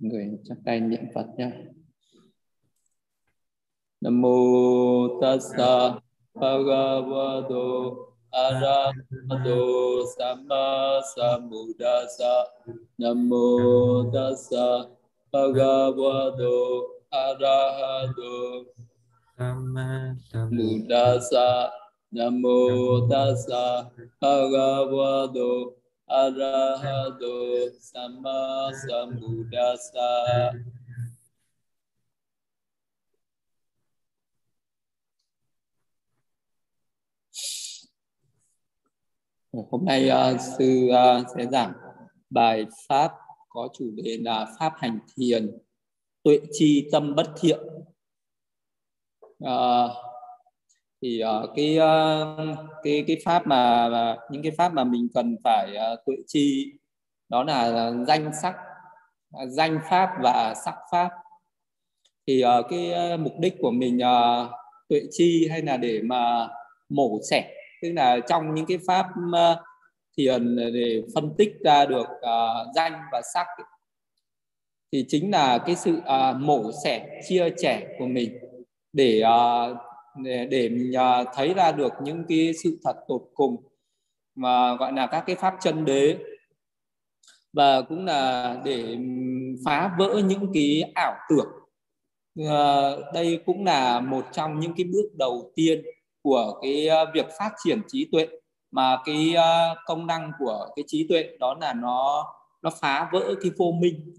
người chắp tay niệm phật nhé nam mô tassa bhagavato arahato samma sambuddhassa. Nam mô tassa bhagavato arahato samma sambuddhassa. Nam mô tassa bhagavato arahato samma Sambuddhasa. hôm nay uh, sư uh, sẽ giảng bài pháp có chủ đề là pháp hành thiền tuệ chi tâm bất thiện uh, thì uh, cái uh, cái cái pháp mà, mà những cái pháp mà mình cần phải uh, tuệ chi đó là danh sắc à, danh pháp và sắc pháp. Thì uh, cái uh, mục đích của mình uh, tuệ chi hay là để mà mổ xẻ tức là trong những cái pháp uh, thiền để phân tích ra được uh, danh và sắc ấy, thì chính là cái sự uh, mổ xẻ chia sẻ của mình để uh, để, để mình à, thấy ra được những cái sự thật tột cùng mà gọi là các cái pháp chân đế. Và cũng là để phá vỡ những cái ảo tưởng. Ờ, đây cũng là một trong những cái bước đầu tiên của cái à, việc phát triển trí tuệ. Mà cái à, công năng của cái trí tuệ đó là nó nó phá vỡ cái vô minh.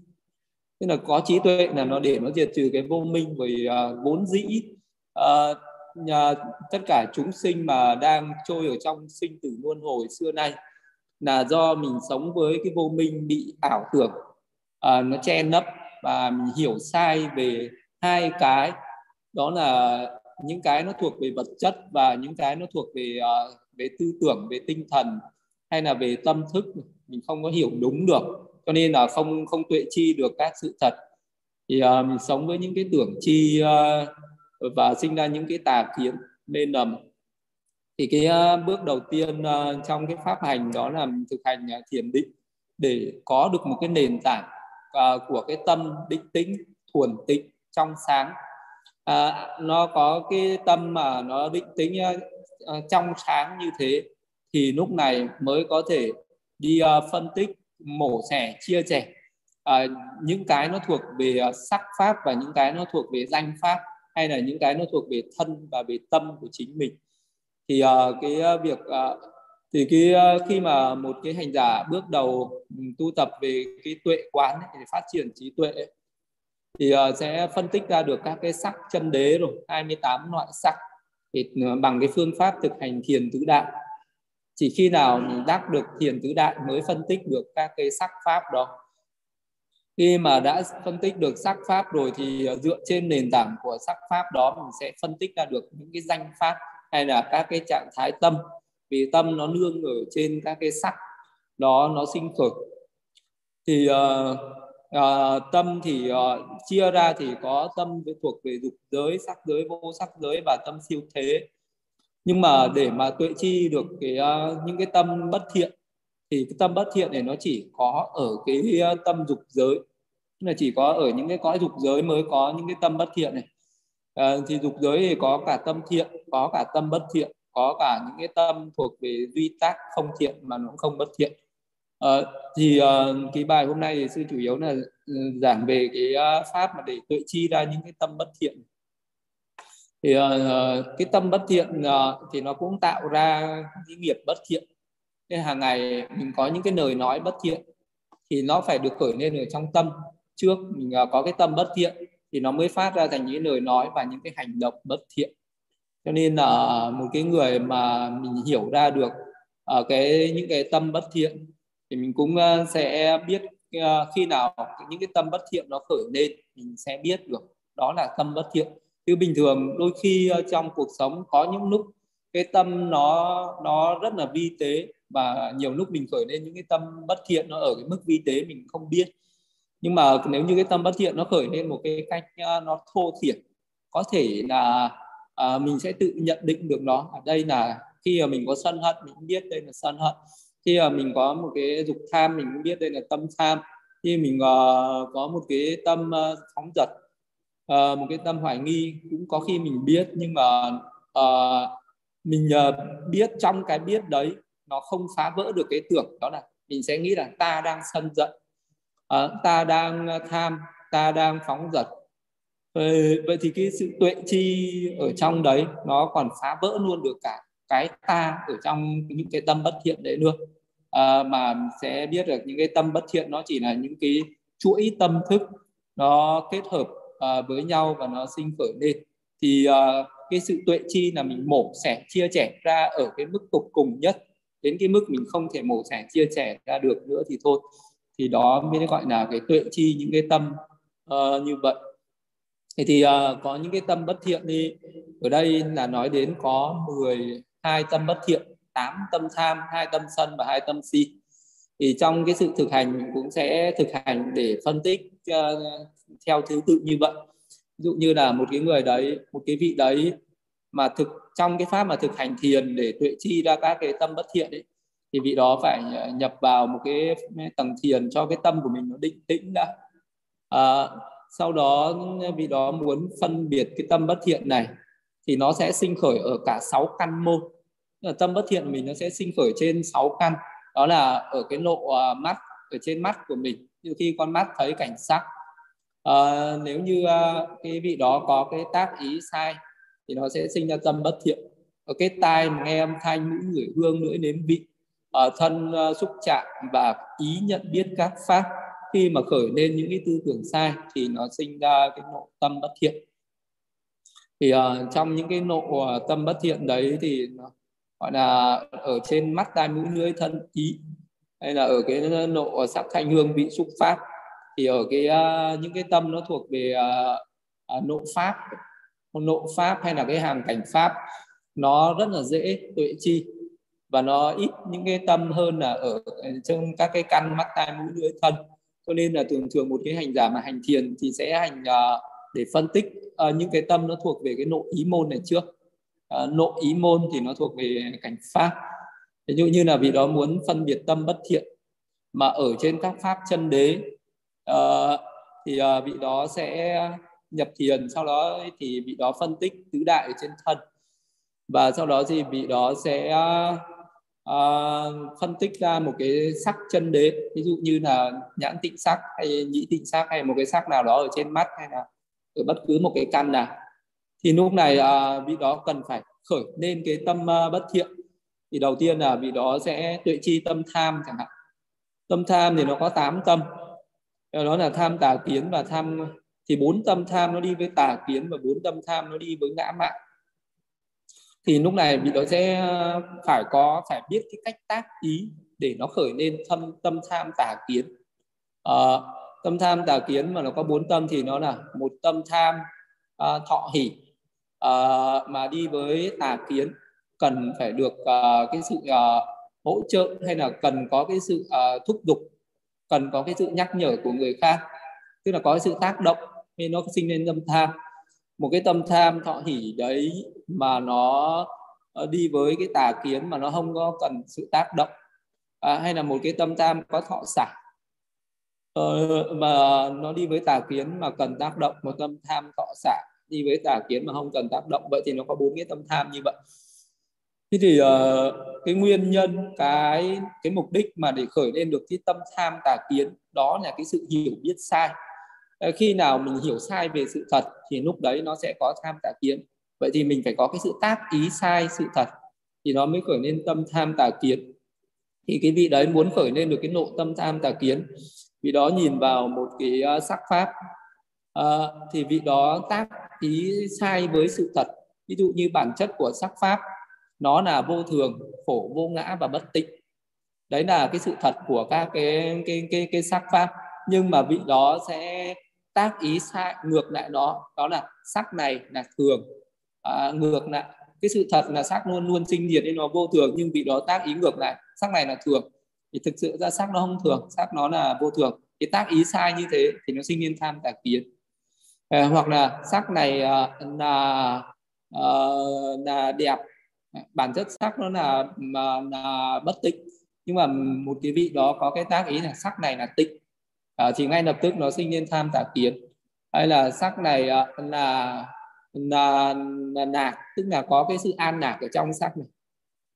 Tức là có trí tuệ là nó để nó diệt trừ cái vô minh với uh, vốn dĩ uh, nhà, tất cả chúng sinh mà đang trôi ở trong sinh tử luân hồi xưa nay là do mình sống với cái vô minh bị ảo tưởng. Uh, nó che nấp và mình hiểu sai về hai cái. Đó là những cái nó thuộc về vật chất và những cái nó thuộc về uh, về tư tưởng về tinh thần hay là về tâm thức. Mình không có hiểu đúng được cho nên là không không tuệ chi được các sự thật. Thì uh, mình sống với những cái tưởng chi uh, và sinh ra những cái tà kiến mê nầm. Thì cái ờ, bước đầu tiên ờ, trong cái pháp hành đó là thực hành ờ, thiền định để có được một cái nền tảng của cái tâm định tĩnh thuần tịnh trong sáng. À, nó có cái tâm mà nó định tĩnh trong sáng như thế thì lúc này mới có thể đi phân tích mổ xẻ chia sẻ. À, những cái nó thuộc về sắc pháp và những cái nó thuộc về danh pháp hay là những cái nó thuộc về thân và về tâm của chính mình. Thì uh, cái uh, việc uh, thì cái uh, khi mà một cái hành giả bước đầu ừ, tu tập về cái tuệ quán ấy, để phát triển trí tuệ ấy, thì uh, sẽ phân tích ra được các cái sắc chân đế rồi 28 loại sắc thì uh, bằng cái phương pháp thực hành thiền tứ đại. Chỉ khi nào đắc được thiền tứ đại mới phân tích được các cái sắc pháp đó khi mà đã phân tích được sắc pháp rồi thì ờ, dựa trên nền tảng của sắc pháp đó mình sẽ phân tích ra được những cái danh pháp hay là các cái trạng thái tâm. Vì tâm nó nương ở trên các cái sắc đó nó sinh khởi. Thì uh, uh, tâm thì uh, chia ra thì có tâm thuộc về dục giới sắc giới vô sắc giới và tâm siêu thế. Nhưng mà để mà tuệ chi được cái uh, những cái tâm bất thiện thì cái tâm bất thiện này nó chỉ có ở cái ờ, tâm dục giới. Là chỉ có ở những cái cõi dục giới mới có những cái tâm bất thiện này. À, thì dục giới thì có cả tâm thiện có cả tâm bất thiện có cả những cái tâm thuộc về duy tác không thiện mà nó cũng không bất thiện. À, thì uh, cái bài hôm nay thì sư chủ yếu là ừ, giảng về cái uh, pháp mà để tuệ chi ra những cái tâm bất thiện. Thì uh, cái tâm bất thiện uh, thì nó cũng tạo ra cái nghiệp bất thiện nên hàng ngày mình có những cái lời nói bất thiện thì nó phải được khởi lên ở trong tâm. Trước mình à, có cái tâm bất thiện thì nó mới phát ra thành những lời nói và những cái hành động bất thiện. Cho nên là một cái người mà mình hiểu ra được ở cái, những cái tâm bất thiện thì mình cũng à, sẽ biết khi nào những cái tâm bất thiện nó khởi lên, mình sẽ biết được đó là tâm bất thiện. Chứ bình thường, đôi khi trong cuộc sống có những lúc cái tâm nó nó rất là vi tế và nhiều lúc mình khởi lên những cái tâm bất thiện nó ở cái mức vi tế mình không biết. Nhưng mà nếu như cái tâm bất thiện nó khởi lên một cái cách à, nó thô thiển có thể là à, mình sẽ tự nhận định được nó. Ở đây là khi mà mình có sân hận mình biết đây là sân hận. Khi mà mình có một cái dục tham mình cũng biết đây là tâm tham. Khi mình uh, có một cái tâm uh, phóng dật uh, một cái tâm hoài nghi cũng có khi mình biết. Nhưng mà uh, mình uh, biết trong cái biết đấy nó không phá vỡ được cái tưởng đó là mình sẽ nghĩ là ta đang sân giận à, ta đang tham ta đang phóng dật. Ờ, vậy, thì cái sự tuệ chi ở trong đấy nó còn phá vỡ luôn được cả cái ta ở trong những cái tâm bất thiện đấy nữa à, ờ, mà sẽ biết được những cái tâm bất thiện nó chỉ là những cái chuỗi tâm thức nó kết hợp à, với nhau và nó sinh khởi lên. Thì à, cái sự tuệ chi là mình mổ xẻ chia sẻ ra ở cái mức tục cùng nhất đến cái mức mình không thể mổ xẻ chia sẻ ra được nữa thì thôi. Thì đó mới gọi là cái tuệ chi những cái tâm uh, như vậy. Thì, thì uh, có những cái tâm bất thiện đi. Ở đây là nói đến có 12 tâm bất thiện 8 tâm tham hai tâm sân và hai tâm si. Thì trong cái sự thực hành mình cũng sẽ thực hành để phân tích uh, theo thứ tự như vậy. Ví dụ như là một cái người đấy một cái vị đấy mà thực trong cái pháp mà thực hành thiền để tuệ chi ra các cái tâm bất thiện ấy thì vị đó phải ờ, nhập vào một cái tầng thiền cho cái tâm của mình nó định tĩnh đã. À, sau đó vị đó muốn phân biệt cái tâm bất thiện này thì nó sẽ sinh khởi ở cả sáu căn môn tâm bất thiện của mình nó sẽ sinh khởi trên sáu căn. Đó là ở cái lộ à, mắt ở trên mắt của mình. Như khi con mắt thấy cảnh sắc. À, nếu như à, cái vị đó có cái tác ý sai thì nó sẽ sinh ra tâm bất thiện. Ở cái tai mà nghe âm thanh mũi ngửi hương lưỡi nếm vị ở thân ờ, xúc chạm và ý nhận biết các pháp. Khi mà khởi lên những cái tư tưởng sai thì nó sinh ra cái nội tâm bất thiện. Thì uh, trong những cái nộ uh, tâm bất thiện đấy thì gọi là ở trên mắt tai mũi lưỡi thân ý hay là ở cái nộ sắc thanh hương vị xúc pháp thì ở cái uh, những cái tâm nó thuộc về uh, uh, nộ pháp nộ pháp hay là cái hàng cảnh pháp nó rất là dễ tuệ chi và nó ít những cái tâm hơn là ở trong các cái căn mắt tai mũi lưỡi thân. Cho nên là thường thường một cái hành giả mà hành thiền thì sẽ hành uh, để phân tích uh, những cái tâm nó thuộc về cái nội ý môn này trước. Uh, nội ý môn thì nó thuộc về cảnh pháp. Ví dụ như là vị đó muốn phân biệt tâm bất thiện mà ở trên các pháp chân đế uh, thì uh, vị đó sẽ nhập thiền sau đó thì vị đó phân tích tứ đại ở trên thân. Và sau đó thì vị đó sẽ uh, phân tích ra một cái sắc chân đế. Ví dụ như là nhãn tịnh sắc hay nhĩ tịnh sắc hay một cái sắc nào đó ở trên mắt hay là ở bất cứ một cái căn nào. Thì lúc này uh, vị đó cần phải khởi lên cái tâm uh, bất thiện. Thì đầu tiên là vị đó sẽ tuệ chi tâm tham chẳng hạn. Tâm tham thì nó có 8 tâm. Đó là tham tà kiến và tham thì bốn tâm tham nó đi với tà kiến và bốn tâm tham nó đi với ngã mạn. Thì lúc này vị đó sẽ ờ, phải có phải biết cái cách tác ý để nó khởi lên tâm tâm tham tà kiến. À, tâm tham tà kiến mà nó có bốn tâm thì nó là một tâm tham à, thọ hỷ à, mà đi với tà kiến. Cần phải được à, cái sự à, hỗ trợ hay là cần có cái sự à, thúc giục cần có cái sự nhắc nhở của người khác. Tức là có cái sự tác động nên nó sinh lên tâm tham. Một cái tâm tham thọ hỉ đấy mà nó đi với cái tà kiến mà nó không có cần sự tác động. À, hay là một cái tâm tham có thọ xả. Ờ, mà nó đi với tà kiến mà cần tác động. Một tâm tham thọ xả đi với tà kiến mà không cần tác động. Vậy thì nó có bốn cái tâm tham như vậy. Thế thì uh, cái nguyên nhân cái cái mục đích mà để khởi lên được cái tâm tham tà kiến đó là cái sự hiểu biết sai. Ờ, khi nào mình hiểu sai về sự thật thì lúc đấy nó sẽ có tham tà kiến. Vậy thì mình phải có cái sự tác ý sai sự thật thì nó mới khởi lên tâm tham tà kiến. Thì cái vị đấy muốn khởi lên được cái nộ tâm tham tà kiến vì đó nhìn vào một cái ờ, sắc pháp. Uh, thì vị đó tác ý sai với sự thật. Ví dụ như bản chất của sắc pháp nó là vô thường khổ vô ngã và bất tịnh. Đấy là cái sự thật của các cái cái cái cái sắc pháp. Nhưng mà vị đó sẽ tác ý sai ngược lại nó đó là sắc này là thường. À, ngược lại cái sự thật là sắc luôn luôn sinh diệt nên nó vô thường nhưng bị đó tác ý ngược lại sắc này là thường. Thì thực sự ra sắc nó không thường sắc nó là vô thường. Cái tác ý sai như thế thì nó sinh nên tham tà kiến. À, hoặc là sắc này à, là à, là đẹp. Bản chất sắc nó là mà là bất tịnh. Nhưng mà một cái vị đó có cái tác ý là sắc này là tịnh à, thì ngay lập tức nó sinh lên tham tà kiến. Hay là sắc này à, là là, là nạc tức là có cái sự an nạc ở trong sắc này.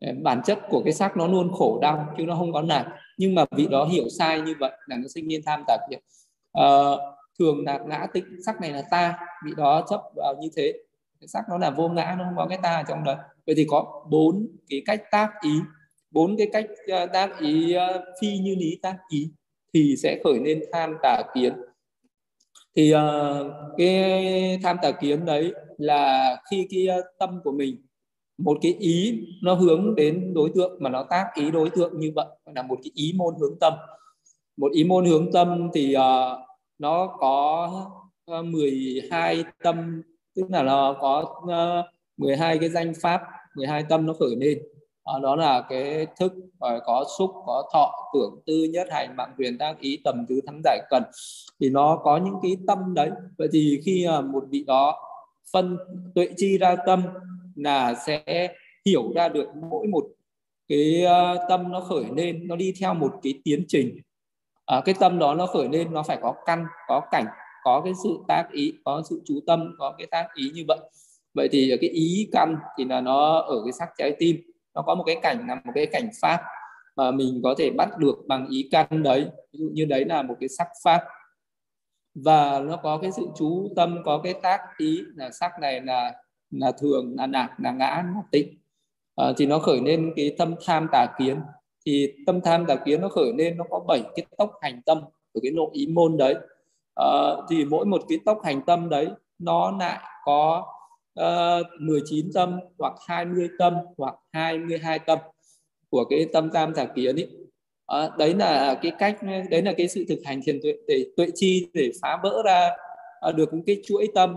Ờ, bản chất của cái sắc nó luôn khổ đau chứ nó không có nạc. Nhưng mà vị đó hiểu sai như vậy là nó sinh lên tham tà kiến. À, thường là ngã tịnh sắc này là ta vị đó chấp vào như thế. Cái sắc nó là vô ngã nó không có cái ta ở trong đó. Vậy thì có bốn cái cách tác ý. Bốn cái cách tác ý phi như lý tác ý thì sẽ khởi lên tham tà kiến. Thì uh, cái tham tà kiến đấy là khi cái uh, tâm của mình một cái ý nó hướng đến đối tượng mà nó tác ý đối tượng như vậy là một cái ý môn hướng tâm. Một ý môn hướng tâm thì uh, nó có uh, 12 tâm tức là nó có uh, 12 cái danh pháp 12 tâm nó khởi lên đó là cái thức có xúc có thọ tưởng tư nhất hành mạng quyền tác ý tầm tứ thắng giải cần. Thì nó có những cái tâm đấy. Vậy thì khi à, một vị đó phân tuệ chi ra tâm là sẽ hiểu ra được mỗi một cái à, tâm nó khởi lên nó đi theo một cái tiến trình. À, cái tâm đó nó khởi lên nó phải có căn có cảnh có cái sự tác ý có sự chú tâm có cái tác ý như vậy. Vậy thì cái ý căn thì là nó ở cái sắc trái tim nó có một cái cảnh là một cái cảnh pháp mà mình có thể bắt được bằng ý căn đấy. Ví dụ như đấy là một cái sắc pháp. Và nó có cái sự chú tâm có cái tác ý là sắc này là là thường là nạc là ngã là tịnh. À, thì nó khởi lên cái tâm tham tà kiến. Thì tâm tham tà kiến nó khởi lên nó có bảy cái tốc hành tâm của cái nội ý môn đấy. À, thì mỗi một cái tốc hành tâm đấy nó lại có Ờ, uh, 19 tâm hoặc 20 tâm hoặc 22 tâm của cái tâm tam giả kiến ấy. À, đấy là cái cách đấy là cái sự thực hành thiền tuệ để tuệ chi để phá vỡ ra à, được những cái chuỗi tâm.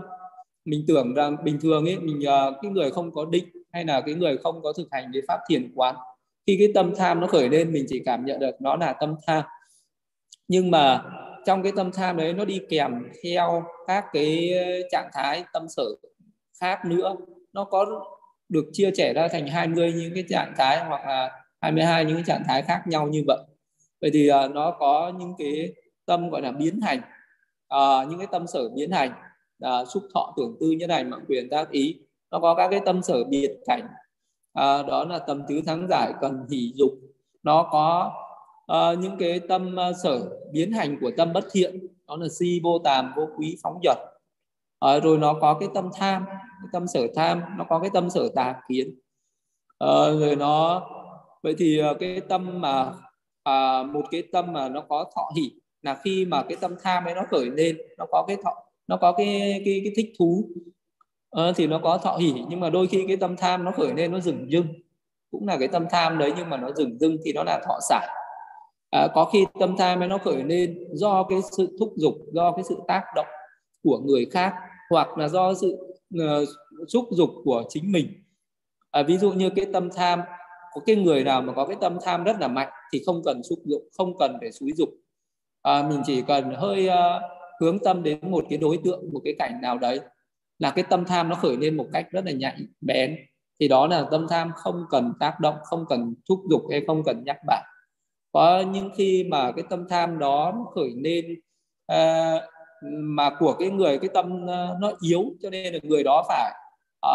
Mình tưởng rằng bình thường ấy mình à, cái người không có định hay là cái người không có thực hành cái pháp thiền quán khi cái tâm tham nó khởi lên mình chỉ cảm nhận được nó là tâm tham. Nhưng mà trong cái tâm tham đấy nó đi kèm theo các cái trạng thái tâm sở khác nữa. Nó có được chia sẻ ra thành 20 những cái trạng thái hoặc là 22 những cái trạng thái khác nhau như vậy. Vậy thì uh, nó có những cái tâm gọi là biến hành uh, những cái tâm sở biến hành uh, xúc thọ tưởng tư như này mạng quyền tác ý. Nó có các cái tâm sở biệt cảnh uh, đó là tâm tứ thắng giải cần hỷ dục. Nó có uh, những cái tâm uh, sở biến hành của tâm bất thiện đó là si vô tàm vô quý phóng dật à, rồi nó có cái tâm tham cái tâm sở tham nó có cái tâm sở tà kiến. À, rồi nó vậy thì ờ, cái tâm mà à, một cái tâm mà nó có thọ hỷ là khi mà cái tâm tham ấy nó khởi lên nó có cái thọ nó có cái cái cái thích thú à, thì nó có thọ hỷ. Nhưng mà đôi khi cái tâm tham nó khởi lên nó dừng dưng cũng là cái tâm tham đấy nhưng mà nó dừng dưng thì nó là thọ sản. À, có khi tâm tham ấy nó khởi lên do cái sự thúc giục do cái sự tác động của người khác hoặc là do sự ờ, xúc dục của chính mình. À, ví dụ như cái tâm tham có cái người nào mà có cái tâm tham rất là mạnh thì không cần xúc dục không cần phải xúi dục. À, mình chỉ cần hơi uh, hướng tâm đến một cái đối tượng một cái cảnh nào đấy là cái tâm tham nó khởi lên một cách rất là nhạy bén. Thì đó là tâm tham không cần tác động không cần thúc giục hay không cần nhắc bạn. Có những khi mà cái tâm tham đó nó khởi lên uh, mà của cái người cái tâm ờ, nó yếu cho nên là người đó phải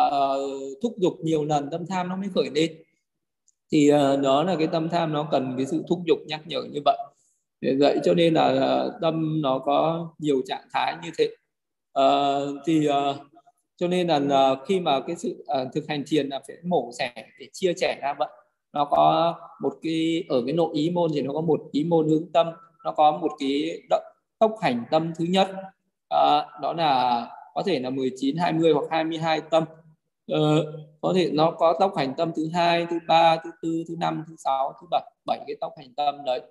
uh, thúc giục nhiều lần tâm tham nó mới khởi lên. Thì uh, đó là cái tâm tham nó cần cái sự thúc giục nhắc nhở như vậy. Để vậy cho nên là uh, tâm nó có nhiều trạng thái như thế. Uh, thì uh, cho nên là uh, khi mà cái sự uh, thực hành thiền là phải mổ xẻ để chia sẻ ra vậy. Nó có một cái ở cái nội ý môn thì nó có một ý môn hướng tâm nó có một cái động tốc hành tâm thứ nhất. À, đó là có thể là 19, 20 hoặc 22 tâm. Uh, có thể nó có tốc hành tâm thứ hai, thứ ba, thứ tư, thứ năm, thứ sáu, thứ bảy, bảy cái tốc hành tâm đấy.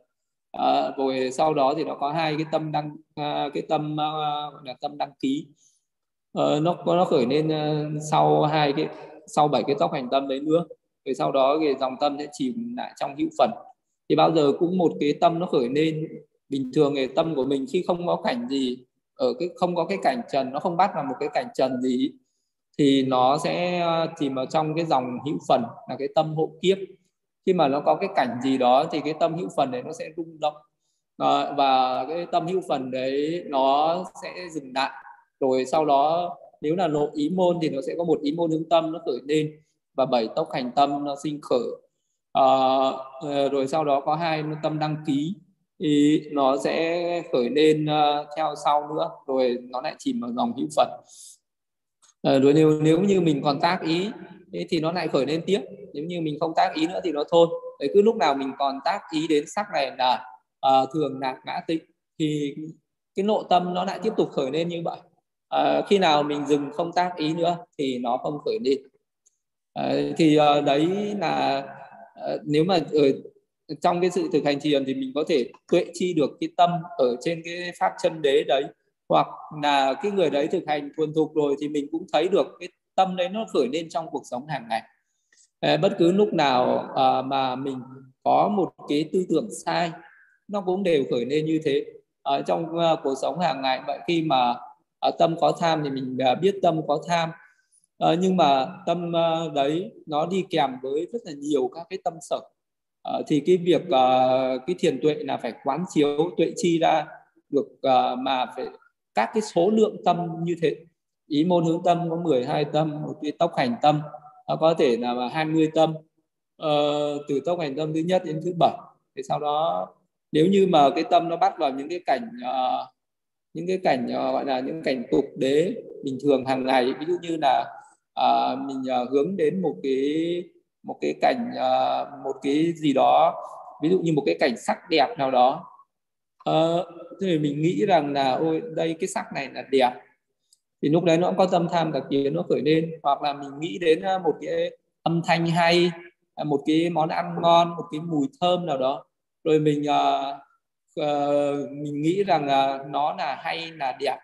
À, rồi sau đó thì nó có hai cái tâm đăng à, cái tâm à, gọi là tâm đăng ký. À, nó nó khởi lên à, sau hai cái sau bảy cái tóc hành tâm đấy nữa. Rồi sau đó cái dòng tâm sẽ chìm lại trong hữu phần. Thì bao giờ cũng một cái tâm nó khởi lên bình thường thì tâm của mình khi không có cảnh gì ở cái không có cái cảnh trần nó không bắt vào một cái cảnh trần gì thì nó sẽ ờ, chìm vào trong cái dòng hữu phần là cái tâm hộ kiếp. Khi mà nó có cái cảnh gì đó thì cái tâm hữu phần đấy nó sẽ rung động à, và cái tâm hữu phần đấy nó sẽ dừng lại. Rồi sau đó nếu là nội ý môn thì nó sẽ có một ý môn hướng tâm nó khởi lên và bảy tốc hành tâm nó sinh khởi. À, rồi sau đó có hai tâm đăng ký thì nó sẽ khởi lên uh, theo sau nữa rồi nó lại chìm vào dòng hữu phật. À, rồi nếu nếu như mình còn tác ý thì nó lại khởi lên tiếp. Nếu như mình không tác ý nữa thì nó thôi. Đấy cứ lúc nào mình còn tác ý đến sắc này là uh, thường lạc ngã tịnh thì cái nội tâm nó lại tiếp tục khởi lên như vậy. À, khi nào mình dừng không tác ý nữa thì nó không khởi lên. À, thì uh, đấy là uh, nếu mà ở trong cái sự thực hành thiền thì mình có thể tuệ chi được cái tâm ở trên cái pháp chân đế đấy. Hoặc là cái người đấy thực hành thuần thục rồi thì mình cũng thấy được cái tâm đấy nó khởi lên trong cuộc sống hàng ngày. Ờ, bất cứ lúc nào ờ, mà mình có một cái tư tưởng sai, nó cũng đều khởi lên như thế. Ở trong cuộc sống hàng ngày, vậy khi mà tâm có tham thì mình biết tâm có tham. Nhưng mà tâm đấy nó đi kèm với rất là nhiều các cái tâm sở uh, thì cái việc uh, cái thiền tuệ là phải quán chiếu tuệ chi ra được uh, mà phải các cái số lượng tâm như thế. Ý môn hướng tâm có 12 tâm một cái tốc hành tâm nó có thể là 20 tâm. Uh, từ tốc hành tâm thứ nhất đến thứ bảy. Thì sau đó nếu như mà cái tâm nó bắt vào những cái cảnh uh, những cái cảnh uh, gọi là những cảnh tục đế bình thường hàng ngày ví dụ như là uh, mình uh, hướng đến một cái một cái cảnh uh, một cái gì đó ví dụ như một cái cảnh sắc đẹp nào đó. Uh, thì mình nghĩ rằng là ôi đây cái sắc này là đẹp. Thì lúc đấy nó cũng có tâm tham đặc kiến nó khởi lên. Hoặc là mình nghĩ đến ờ, một cái âm thanh hay một cái món ăn ngon một cái mùi thơm nào đó. Rồi mình uh, uh, mình nghĩ rằng uh, nó là hay là đẹp.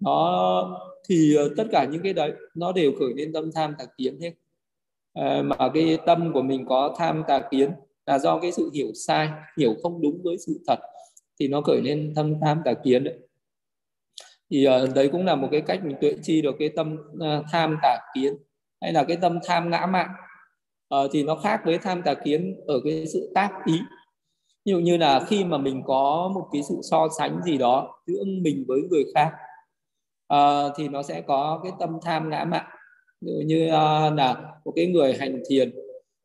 Nó thì tất cả những cái đấy nó đều khởi lên tâm tham đặc kiến hết. Ờ, mà cái tâm của mình có tham tà kiến là do cái sự hiểu sai hiểu không đúng với sự thật thì nó khởi lên tâm tham tà kiến đấy. Thì uh, đấy cũng là một cái cách mình tuệ chi được cái tâm uh, tham tà kiến hay là cái tâm tham ngã mạn. Uh, thì nó khác với tham tà kiến ở cái sự tác ý. Ví dụ như là khi mà mình có một cái sự so sánh gì đó giữa mình với người khác uh, thì nó sẽ có cái tâm tham ngã mạn. Ví dụ như uh, là một cái người hành thiền.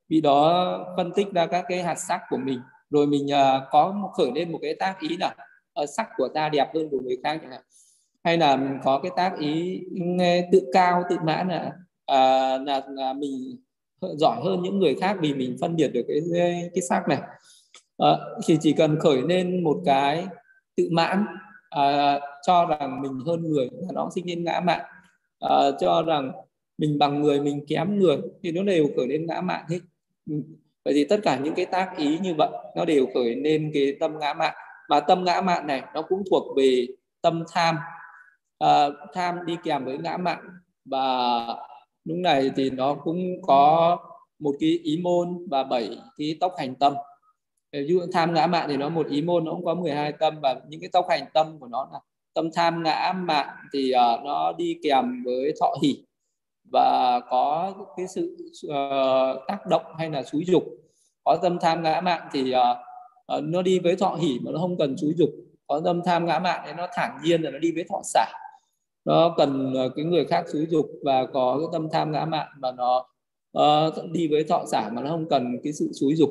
Vì đó phân tích ra các cái hạt sắc của mình. Rồi mình uh, có khởi lên một cái tác ý là uh, sắc của ta đẹp hơn của người khác chẳng hạn. Hay là mình có cái tác ý tự cao tự mãn là uh, là, là mình giỏi hơn những người khác vì mình phân biệt được cái cái sắc này. Uh, thì chỉ cần khởi lên một cái tự mãn uh, cho rằng mình hơn người là nó sinh lên ngã mạn. Uh, cho rằng mình bằng người mình kém người thì nó đều khởi lên ngã mạn hết. Ừ. Vậy thì tất cả những cái tác ý như vậy nó đều khởi lên cái tâm ngã mạn. Và tâm ngã mạn này nó cũng thuộc về tâm tham. À, tham đi kèm với ngã mạn. Và lúc này thì nó cũng có một cái ý môn và bảy cái tốc hành tâm. Ví dụ tham ngã mạn thì nó một ý môn nó cũng có 12 tâm. Và những cái tốc hành tâm của nó là tâm tham ngã mạn thì uh, nó đi kèm với thọ hỷ và có cái sự uh, tác động hay là xúi dục có tâm tham ngã mạn thì uh, uh, nó đi với thọ hỉ mà nó không cần xúi dục. Có tâm tham ngã mạn thì nó thản nhiên là nó đi với thọ xả. Nó cần uh, cái người khác xúi dục và có cái tâm tham ngã mạn mà nó uh, đi với thọ xả mà nó không cần cái sự xúi dục.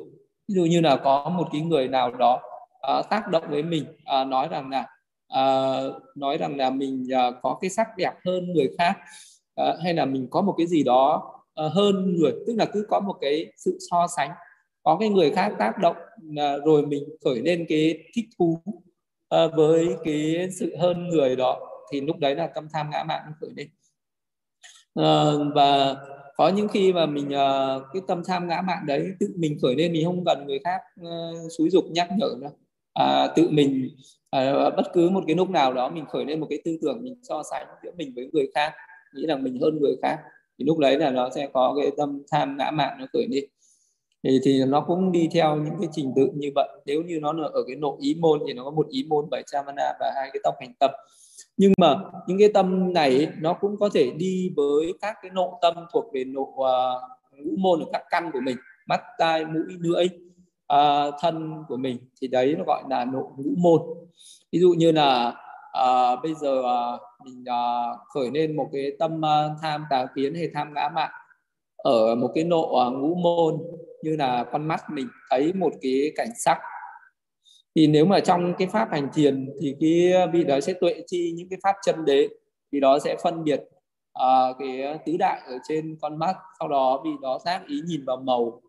Ví dụ như là có một cái người nào đó uh, tác động với mình uh, nói rằng là uh, nói rằng là mình uh, có cái sắc đẹp hơn người khác à, hay là mình có một cái gì đó à, hơn người tức là cứ có một cái sự so sánh có cái người khác tác động à, rồi mình khởi lên cái thích thú à, với cái sự hơn người đó thì lúc đấy là tâm tham ngã mạn khởi lên. À, và có những khi mà mình uh, cái tâm tham ngã mạn đấy tự mình khởi lên mình không cần người khác uh, xúi dục nhắc nhở nữa. À, tự mình à, bất cứ một cái lúc nào đó mình khởi lên một cái tư tưởng mình so sánh giữa mình với người khác nghĩ rằng mình hơn người khác. Thì lúc đấy là nó sẽ có cái tâm tham ngã mạn nó khởi lên. Thì thì nó cũng đi theo những cái trình tự như vậy. Nếu như nó ở cái nội ý môn thì nó có một ý môn bảy chamana và hai cái tóc hành tâm. Nhưng mà những cái tâm này nó cũng có thể đi với các cái nội tâm thuộc về nội uh, ngũ môn ở các căn của mình. Mắt tai mũi lưỡi uh, thân của mình. Thì đấy nó gọi là nội ngũ môn. Ví dụ như là à, bây giờ à, mình à, khởi lên một cái tâm à, tham tà kiến hay tham ngã mạn ở một cái nộ à, ngũ môn như là con mắt mình thấy một cái cảnh sắc. Thì nếu mà trong cái pháp hành thiền thì cái vị đó sẽ tuệ chi những cái pháp chân đế vì đó sẽ phân biệt uh, cái tứ đại ở trên con mắt sau đó vị đó giác ý nhìn vào màu.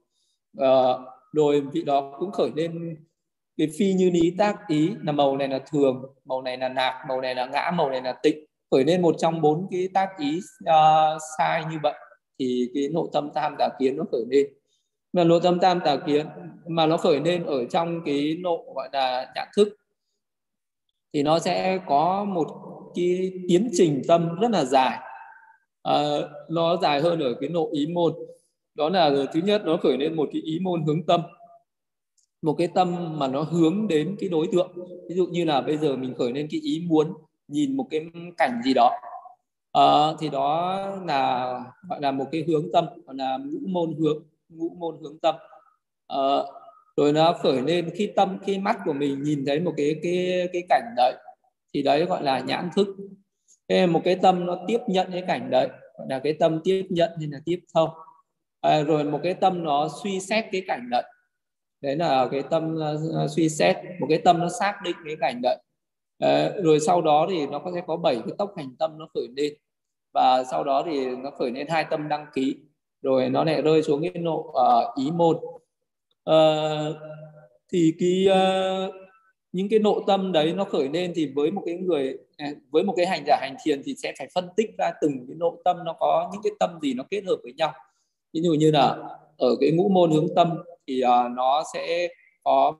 Uh, rồi vị đó cũng khởi lên cái phi như lý tác ý là màu này là thường màu này là nạc màu này là ngã màu này là tịnh. Khởi lên một trong bốn cái tác ý uh, sai như vậy thì cái nội tâm tam tà kiến nó khởi lên. Mà nội tâm tam tà kiến mà nó khởi lên ở trong cái nộ gọi là nhận thức thì nó sẽ có một cái tiến trình tâm rất là dài. À, nó dài hơn ở cái nộ ý môn. Đó là thứ nhất nó khởi lên một cái ý môn hướng tâm một cái tâm mà nó hướng đến cái đối tượng. Ví dụ như là bây giờ mình khởi lên cái ý muốn nhìn một cái cảnh gì đó. À, thì đó là gọi là một cái hướng tâm gọi là ngũ môn hướng ngũ môn hướng tâm. À, rồi nó khởi lên khi tâm khi mắt của mình nhìn thấy một cái cái cái cảnh đấy. Thì đấy gọi là nhãn thức. Thế một cái tâm nó tiếp nhận cái cảnh đấy gọi là cái tâm tiếp nhận hay là tiếp thông. À, rồi một cái tâm nó suy xét cái cảnh đấy đấy là cái tâm uh, suy xét một cái tâm nó xác định cái cảnh đấy. Ờ, rồi sau đó thì nó có sẽ có bảy cái tốc hành tâm nó khởi lên. Và sau đó thì nó khởi lên hai tâm đăng ký. Rồi nó lại rơi xuống cái nộ uh, ý môn. Uh, thì cái uh, những cái nội tâm đấy nó khởi lên thì với một cái người à, với một cái hành giả hành thiền thì sẽ phải phân tích ra từng cái nội tâm nó có những cái tâm gì nó kết hợp với nhau. Ví dụ như là ở cái ngũ môn hướng tâm thì uh, nó sẽ có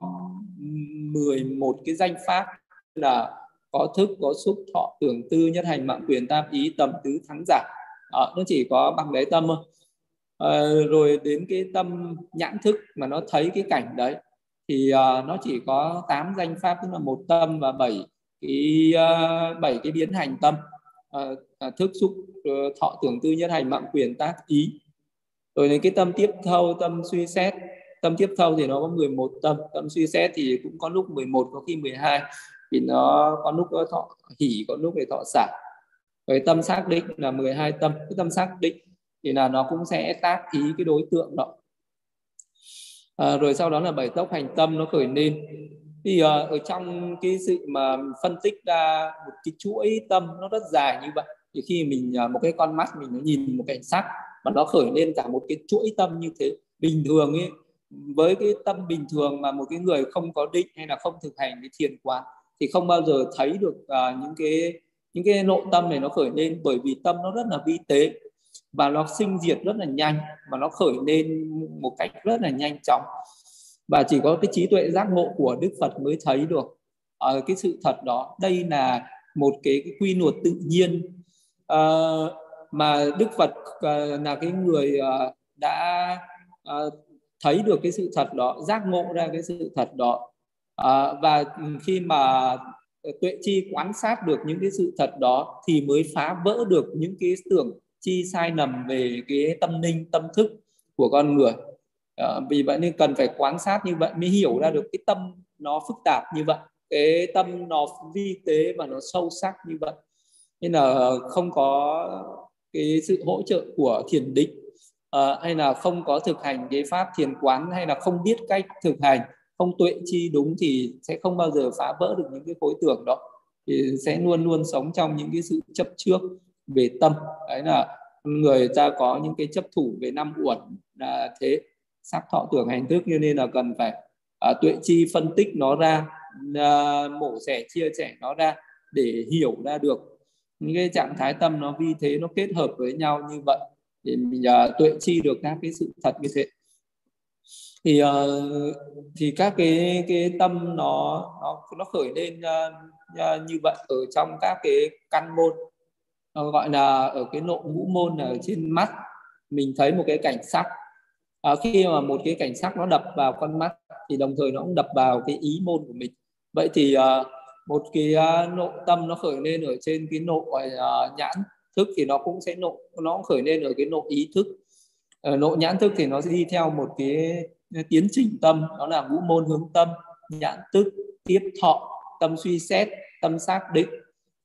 11 cái danh pháp là có thức có xúc thọ tưởng tư nhất hành mạng quyền tam ý tầm tứ thắng giả. À, nó chỉ có bằng đấy tâm thôi. À, rồi đến cái tâm nhãn thức mà nó thấy cái cảnh đấy thì uh, nó chỉ có 8 danh pháp tức là một tâm và bảy cái uh, bảy cái biến hành tâm. Uh, thức xúc uh, thọ tưởng tư nhất hành mạng quyền tác ý. Rồi đến cái tâm tiếp thâu tâm suy xét tâm tiếp thâu thì nó có 11 tâm. Tâm suy xét thì cũng có lúc 11 có khi 12 vì nó có lúc có thọ hỉ có lúc về thọ xả. Rồi tâm xác định là 12 tâm. Cái tâm xác định thì là nó cũng sẽ tác ý cái đối tượng đó. À, rồi sau đó là bảy tốc hành tâm nó khởi lên. Thì uh, ở trong cái sự mà phân tích ra một cái chuỗi tâm nó rất dài như vậy thì khi mình uh, một cái con mắt mình nó nhìn một cảnh sắc mà nó khởi lên cả một cái chuỗi tâm như thế. Bình thường ấy với cái tâm bình thường mà một cái người không có định hay là không thực hành cái thiền quán thì không bao giờ thấy được uh, những cái những cái nội tâm này nó khởi lên bởi vì tâm nó rất là vi tế và nó sinh diệt rất là nhanh và nó khởi lên một cách rất là nhanh chóng. Và chỉ có cái trí tuệ giác ngộ của Đức Phật mới thấy được uh, cái sự thật đó. Đây là một cái, cái quy luật tự nhiên uh, mà Đức Phật uh, là cái người uh, đã uh, thấy được cái sự thật đó giác ngộ ra cái sự thật đó. À, và khi mà tuệ chi quan sát được những cái sự thật đó thì mới phá vỡ được những cái tưởng chi sai lầm về cái tâm linh tâm thức của con người. À, vì vậy nên cần phải quan sát như vậy mới hiểu ra được cái tâm nó phức tạp như vậy cái tâm nó vi tế và nó sâu sắc như vậy. Nên là không có cái sự hỗ trợ của thiền định uh, hay là không có thực hành cái pháp thiền quán hay là không biết cách thực hành không tuệ chi đúng thì sẽ không bao giờ phá vỡ được những cái khối tưởng đó. Thì sẽ luôn luôn sống trong những cái sự chấp trước về tâm. Đấy là người ta có những cái chấp thủ về năm uẩn là thế. Sắc thọ tưởng hành thức như nên là cần phải uh, tuệ chi phân tích nó ra uh, mổ xẻ chia sẻ nó ra để hiểu ra được. Những cái trạng thái tâm nó vi thế nó kết hợp với nhau như vậy để mình uh, tuệ chi được các cái sự thật như thế. Thì uh, thì các cái cái tâm nó nó nó khởi lên uh, uh, như vậy ở trong các cái căn môn. Nó gọi là ở cái nội ngũ môn ở trên mắt. Mình thấy một cái cảnh sắc. À, khi mà một cái cảnh sắc nó đập vào con mắt thì đồng thời nó cũng đập vào cái ý môn của mình. Vậy thì uh, một cái uh, nội tâm nó khởi lên ở trên cái nội uh, nhãn thức thì nó cũng sẽ nộ nó khởi lên ở cái nộ ý thức. Ờ, ở nộ nhãn thức thì nó sẽ đi theo một cái tiến trình tâm đó là ngũ môn hướng tâm nhãn thức tiếp thọ tâm suy xét tâm xác định.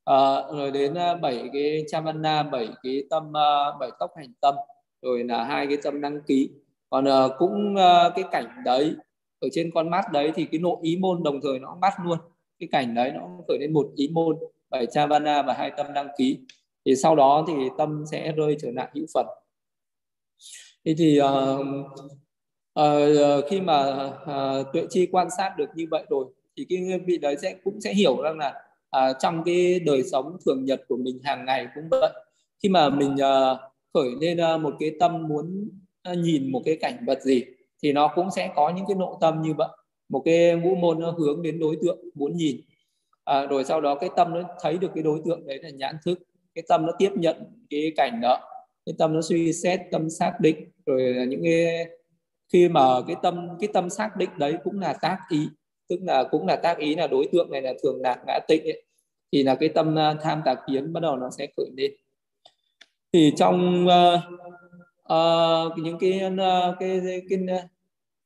À, rồi đến ờ, bảy cái chamana bảy cái tâm bảy tốc hành tâm rồi là hai cái tâm đăng ký. Còn uh, cũng uh, cái cảnh đấy ở trên con mắt đấy thì cái nội ý môn đồng thời nó bắt luôn. Cái cảnh đấy nó khởi lên một ý môn bảy chavana và hai tâm đăng ký thì sau đó thì tâm sẽ rơi trở lại hữu phần thế thì uh, uh, khi mà uh, tuệ chi quan sát được như vậy rồi thì cái vị đấy sẽ cũng sẽ hiểu rằng là uh, trong cái đời sống thường nhật của mình hàng ngày cũng vậy. Khi mà mình uh, khởi lên uh, một cái tâm muốn uh, nhìn một cái cảnh vật gì thì nó cũng sẽ có những cái nội tâm như vậy. Một cái ngũ môn nó hướng đến đối tượng muốn nhìn. À, rồi sau đó cái tâm nó thấy được cái đối tượng đấy là nhãn thức cái tâm nó tiếp nhận cái cảnh đó cái tâm nó suy xét tâm xác định rồi là những cái khi mà cái tâm cái tâm xác định đấy cũng là tác ý tức là cũng là tác ý là đối tượng này là thường lạc ngã tịnh ấy. thì là cái tâm à, tham tà kiến bắt đầu nó sẽ khởi lên thì trong uh, uh, những cái, uh, cái, cái, cái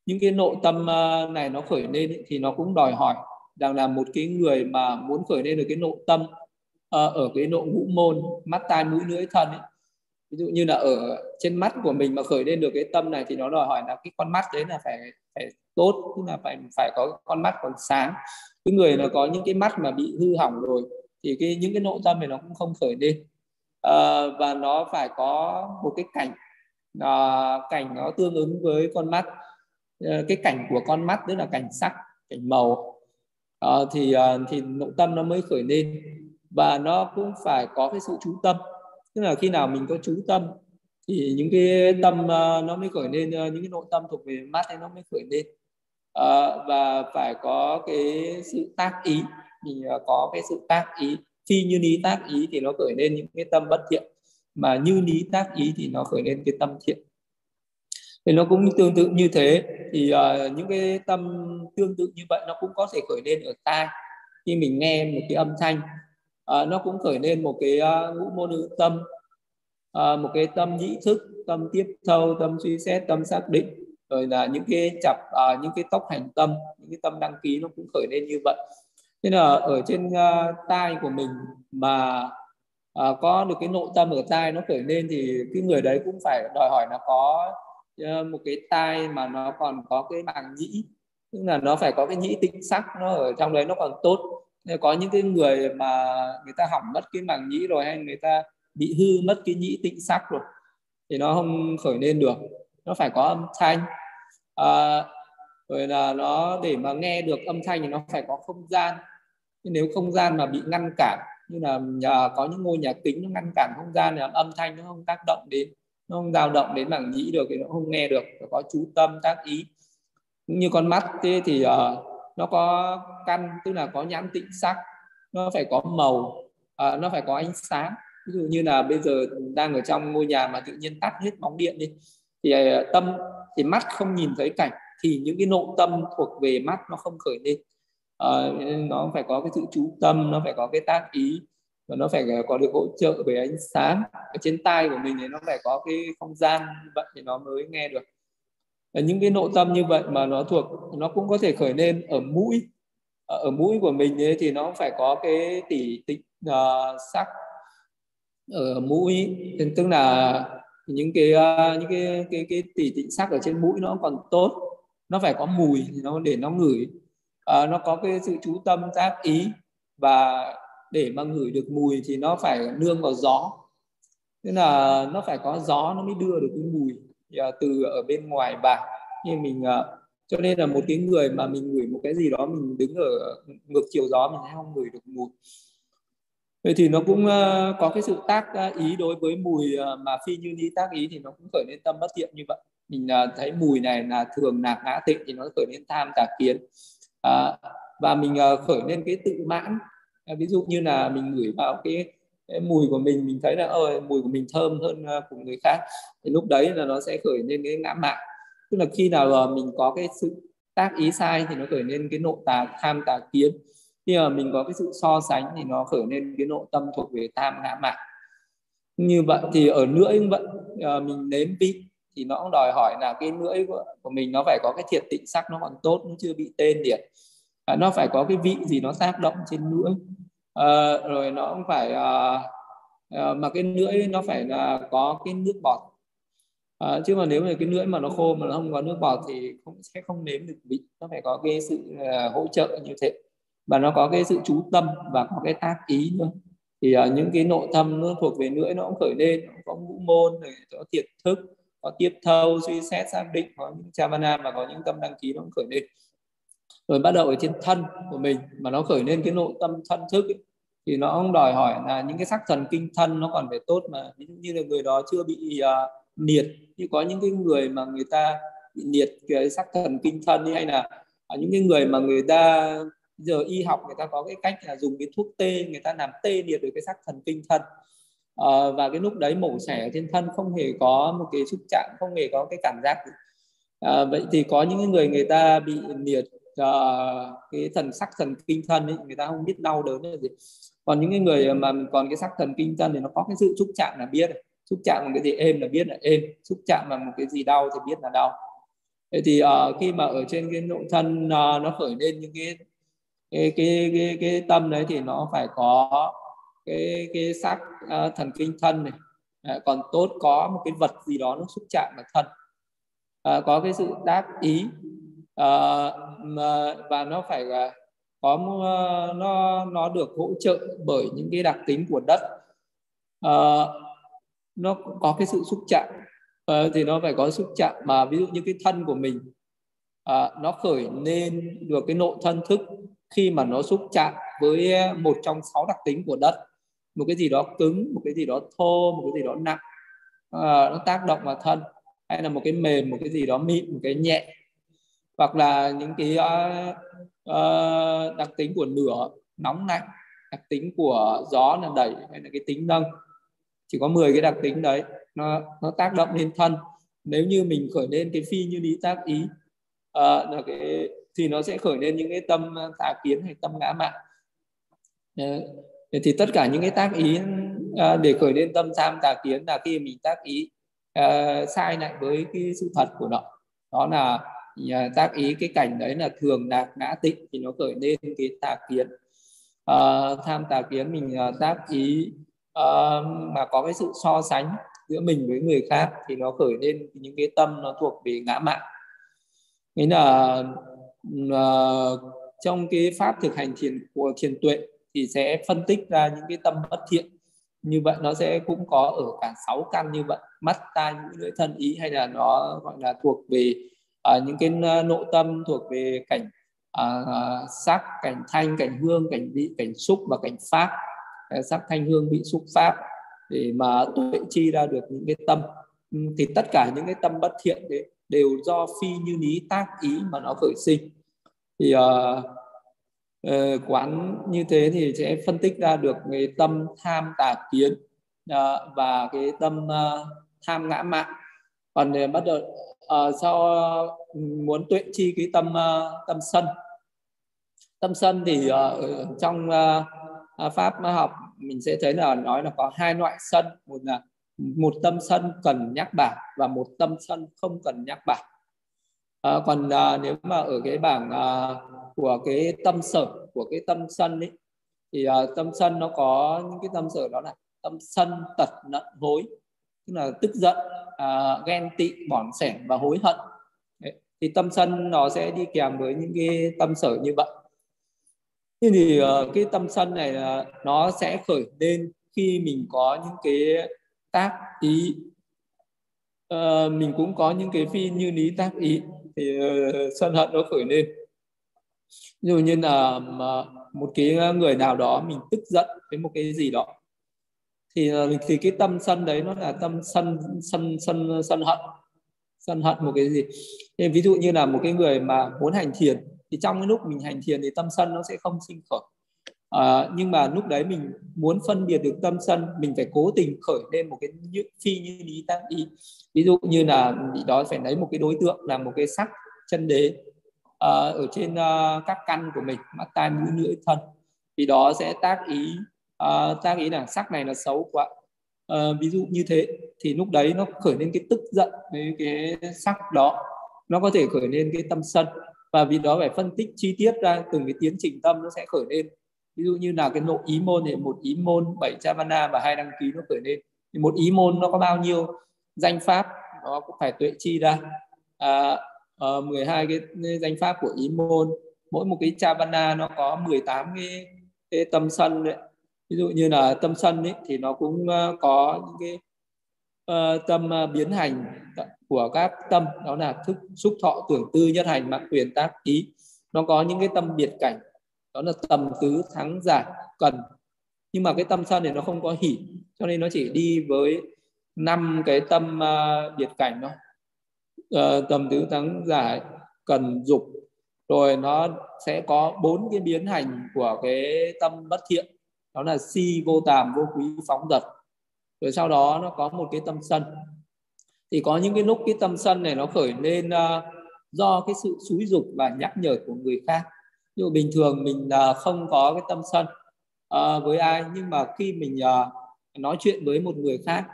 những cái nội tâm uh, này nó khởi lên ấy, thì nó cũng đòi hỏi rằng là một cái người mà muốn khởi lên được cái nội tâm Ờ, ở cái nội ngũ môn mắt tai mũi lưỡi thân ấy, ví dụ như là ở trên mắt của mình mà khởi lên được cái tâm này thì nó đòi hỏi là cái con mắt đấy là phải phải tốt tức là phải phải có con mắt còn sáng. Cái người là có những cái mắt mà bị hư hỏng rồi thì cái những cái nội tâm này nó cũng không khởi lên. À, và nó phải có một cái cảnh à, cảnh nó tương ứng với con mắt. À, cái cảnh của con mắt tức là cảnh sắc cảnh màu. À, thì à, thì nội tâm nó mới khởi lên và nó cũng phải có cái sự chú tâm. Tức là khi nào mình có chú tâm thì những cái tâm uh, nó mới khởi lên uh, những cái nội tâm thuộc về mắt ấy nó mới khởi lên. Uh, và phải có cái sự tác ý. Thì uh, có cái sự tác ý. Phi như lý tác ý thì nó khởi lên những cái tâm bất thiện. Mà như lý tác ý thì nó khởi lên cái tâm thiện. Thì nó cũng tương tự như thế. Thì uh, những cái tâm tương tự như vậy nó cũng có thể khởi lên ở tai. Khi mình nghe một cái âm thanh à, nó cũng khởi lên một cái uh, ngũ môn ngữ tâm à, một cái tâm nhĩ thức tâm tiếp thâu tâm suy xét tâm xác định. Rồi là những cái chập à, những cái tóc hành tâm những cái tâm đăng ký nó cũng khởi lên như vậy. Thế là ở trên uh, tai của mình mà uh, có được cái nội tâm ở tai nó khởi lên thì cái người đấy cũng phải đòi hỏi là có uh, một cái tai mà nó còn có cái màng nhĩ. Tức là nó phải có cái nhĩ tinh sắc nó ở trong đấy nó còn tốt có những cái người mà người ta hỏng mất cái màng nhĩ rồi hay người ta bị hư mất cái nhĩ tịnh sắc rồi thì nó không khởi lên được. Nó phải có âm thanh. À, rồi là nó để mà nghe được âm thanh thì nó phải có không gian. Nếu không gian mà bị ngăn cản như là nhà, có những ngôi nhà kính nó ngăn cản không gian thì âm thanh nó không tác động đến nó không dao động đến màng nhĩ được thì nó không nghe được. Phải có chú tâm tác ý. Cũng như con mắt thế thì uh, nó có căn tức là có nhãn tịnh sắc nó phải có màu à, nó phải có ánh sáng. Ví dụ như là bây giờ đang ở trong ngôi nhà mà tự nhiên tắt hết bóng điện đi thì à, tâm thì mắt không nhìn thấy cảnh thì những cái nội tâm thuộc về mắt nó không khởi lên. À, nó phải có cái sự chú tâm nó phải có cái tác ý và nó phải à, có được hỗ trợ về ánh sáng. Ở trên tai của mình thì nó phải có cái không gian vậy thì nó mới nghe được. Ờ, những cái nội tâm như vậy mà nó thuộc nó cũng có thể khởi lên ở mũi. Ờ, ở mũi của mình ấy, thì nó phải có cái tỷ tịnh uh, sắc ở mũi. Tức là những cái uh, những cái cái cái tỷ tịnh sắc ở trên mũi nó còn tốt. Nó phải có mùi thì nó để nó ngửi. Uh, nó có cái sự chú tâm tác ý và để mà ngửi được mùi thì nó phải nương vào gió. Tức là nó phải có gió nó mới đưa được cái mùi. Ờ, từ ở bên ngoài bảng. Như mình ờ, cho nên là một cái người mà mình ngửi một cái gì đó, mình đứng ở ngược chiều gió, mình sẽ không ngửi được mùi. Vậy thì nó cũng ờ, có cái sự tác ý đối với mùi mà phi như ni tác ý thì nó cũng khởi lên tâm bất thiện như vậy. Mình thấy mùi này là thường nạc ngã tịnh thì nó khởi lên tham tà kiến. Và mình khởi lên cái tự mãn. Ví dụ như là mình ngửi vào cái cái mùi của mình mình thấy là ơi mùi của mình thơm hơn của người khác. Thì lúc đấy là nó sẽ khởi lên cái ngã mạn. Tức là khi nào mình có cái sự tác ý sai thì nó khởi lên cái nội tà tham tà kiến. Khi mà mình có cái sự so sánh thì nó khởi lên cái nội tâm thuộc về tham ngã mạn. Như vậy thì ở cũng vậy. Mình nếm vị thì nó cũng đòi hỏi là cái lưỡi của, của mình nó phải có cái thiệt tịnh sắc nó còn tốt nó chưa bị tên liệt. À, nó phải có cái vị gì nó tác động trên lưỡi à, rồi nó cũng phải à, à, mà cái lưỡi nó phải là có cái nước bọt. À, chứ mà nếu mà cái lưỡi mà nó khô mà nó không có nước bọt thì cũng sẽ không nếm được vị. Nó phải có cái sự à, hỗ trợ như thế. Và nó có cái sự chú tâm và có cái tác ý nữa. Thì uh, những cái nội tâm nó thuộc về lưỡi nó cũng khởi lên nó có ngũ môn này có thiệt thức có tiếp thâu suy xét xác định có những chavana và có những tâm đăng ký nó cũng khởi lên rồi bắt đầu ở trên thân của mình mà nó khởi lên cái nội tâm thân thức ấy, thì nó cũng đòi hỏi là những cái sắc thần kinh thân nó còn phải tốt mà. Ví dụ như là người đó chưa bị à, uh, liệt như có những cái người mà người ta bị liệt cái sắc thần kinh thân hay là ở những cái người mà người ta giờ y học người ta có cái cách là dùng cái thuốc tê người ta làm tê liệt được cái sắc thần kinh thân. À, và cái lúc đấy mổ xẻ trên thân không hề có một cái xúc chạm không hề có cái cảm giác à, vậy thì có những người người ta bị liệt uh, cái thần sắc thần kinh thân ấy, người ta không biết đau đớn là gì. Còn những cái người mà còn cái sắc thần kinh thân thì nó có cái sự xúc chạm là biết. Xúc chạm một cái gì? Êm là biết là êm. Xúc chạm vào một cái gì đau thì biết là đau. Thế thì uh, khi mà ở trên cái nội thân uh, nó khởi lên những cái cái cái cái, cái tâm đấy thì nó phải có cái cái sắc uh, thần kinh thân này. À, còn tốt có một cái vật gì đó nó xúc chạm vào thân. À, có cái sự đáp ý. Ờ, à, mà, và nó phải là có ờ, nó nó được hỗ trợ bởi những cái đặc tính của đất. À, nó có cái sự xúc chạm. À, thì nó phải có xúc chạm mà ví dụ như cái thân của mình à, nó khởi lên được cái nội thân thức khi mà nó xúc chạm với một trong sáu đặc tính của đất. Một cái gì đó cứng một cái gì đó thô một cái gì đó nặng à, nó tác động vào thân. Hay là một cái mềm một cái gì đó mịn một cái nhẹ hoặc là những cái uh, uh, đặc tính của lửa nóng lạnh đặc tính của gió là đẩy hay là cái tính nâng. Chỉ có 10 cái đặc tính đấy nó nó tác động lên thân. Nếu như mình khởi lên cái phi như lý tác ý uh, là cái thì nó sẽ khởi lên những cái tâm tà kiến hay tâm ngã mạn. Thì tất cả những cái tác ý uh, để khởi lên tâm tham tà kiến là khi mình tác ý uh, sai lại với cái sự thật của nó. Đó là Dạ, tác ý cái cảnh đấy là thường đạt ngã tịnh thì nó khởi lên cái tà kiến. Uh, tham tà kiến mình uh, tác ý uh, mà có cái sự so sánh giữa mình với người khác thì nó khởi lên những cái tâm nó thuộc về ngã mạn. Nghĩa là uh, trong cái pháp thực hành thiền của thiền tuệ thì sẽ phân tích ra những cái tâm bất thiện. Như vậy nó sẽ cũng có ở cả sáu căn như vậy. Mắt tai mũi lưỡi thân ý hay là nó gọi là thuộc về à, những cái ờ, nội tâm thuộc về cảnh à, sắc cảnh thanh cảnh hương cảnh vị cảnh xúc và cảnh pháp. Ờ, sắc thanh hương vị xúc pháp để mà tuệ chi ra được những cái tâm. Ừ, thì tất cả những cái tâm bất thiện đấy đều do phi như lý tác ý mà nó khởi sinh. Thì uh, uh, quán như thế thì sẽ phân tích ra được cái tâm tham tà kiến uh, và cái tâm uh, tham ngã mạn còn uh, bắt đầu uh, sau uh, muốn tuệ chi cái tâm uh, tâm sân. Tâm sân thì uh, trong uh, pháp học mình sẽ thấy là nói là có hai loại sân. Một là một tâm sân cần nhắc bảng và một tâm sân không cần nhắc bảng. À, còn à, nếu mà ở cái bảng à, của cái tâm sở của cái tâm sân ấy thì à, tâm sân nó có những cái tâm sở đó là tâm sân tật nận hối tức là tức giận à, ghen tị bỏn sẻn và hối hận. Đấy. thì tâm sân nó sẽ đi kèm với những cái tâm sở như vậy. Thế thì uh, cái tâm sân này là nó sẽ khởi lên khi mình có những cái tác ý. Uh, mình cũng có những cái phi như lý tác ý thì uh, sân hận nó khởi lên. Ví dụ như là mà một cái người nào đó mình tức giận với một cái gì đó thì ờ, thì cái tâm sân đấy nó là tâm sân sân sân sân hận. Sân hận một cái gì? Thì ví dụ như là một cái người mà muốn hành thiền thì trong cái lúc mình hành thiền thì tâm sân nó sẽ không sinh khởi. À, nhưng mà lúc đấy mình muốn phân biệt được tâm sân mình phải cố tình khởi lên một cái như, phi như lý tác ý. Ví dụ như là đó phải lấy một cái đối tượng là một cái sắc chân đế à, ở trên uh, các căn của mình mắt tai mũi lưỡi thân. Thì đó sẽ tác ý à, ta nghĩ là sắc này là xấu quá. À, ví dụ như thế thì lúc đấy nó khởi lên cái tức giận với cái sắc đó. Nó có thể khởi lên cái tâm sân. Và vì đó phải phân tích chi tiết ra từng cái tiến trình tâm nó sẽ khởi lên. Ví dụ như là cái nội ý môn thì một ý môn bảy chavana và hai đăng ký nó khởi lên. Thì một ý môn nó có bao nhiêu danh pháp nó cũng phải tuệ chi ra. À, ờ, à, 12 cái danh pháp của ý môn mỗi một cái chavana nó có 18 cái, cái tâm sân đấy ví dụ như là tâm sân ấy thì nó cũng ờ, có những cái uh, tâm ờ, biến hành của các tâm. Đó là thức xúc thọ tưởng tư nhất hành mạng quyền tác ý. Nó có những cái tâm biệt cảnh. Đó là tầm tứ thắng giải cần. Nhưng mà cái tâm sân này nó không có hỉ cho nên nó chỉ đi với năm cái tâm uh, biệt cảnh thôi. Uh, tầm tứ thắng giải cần dục. Rồi nó sẽ có bốn cái biến hành của cái tâm bất thiện đó là si vô tàm vô quý phóng dật. Rồi sau đó nó có một cái tâm sân. Thì có những cái lúc cái tâm sân này nó khởi lên uh, do cái sự xúi dục và nhắc nhở của người khác. Như bình thường mình uh, không có cái tâm sân uh, với ai nhưng mà khi mình uh, nói chuyện với một người khác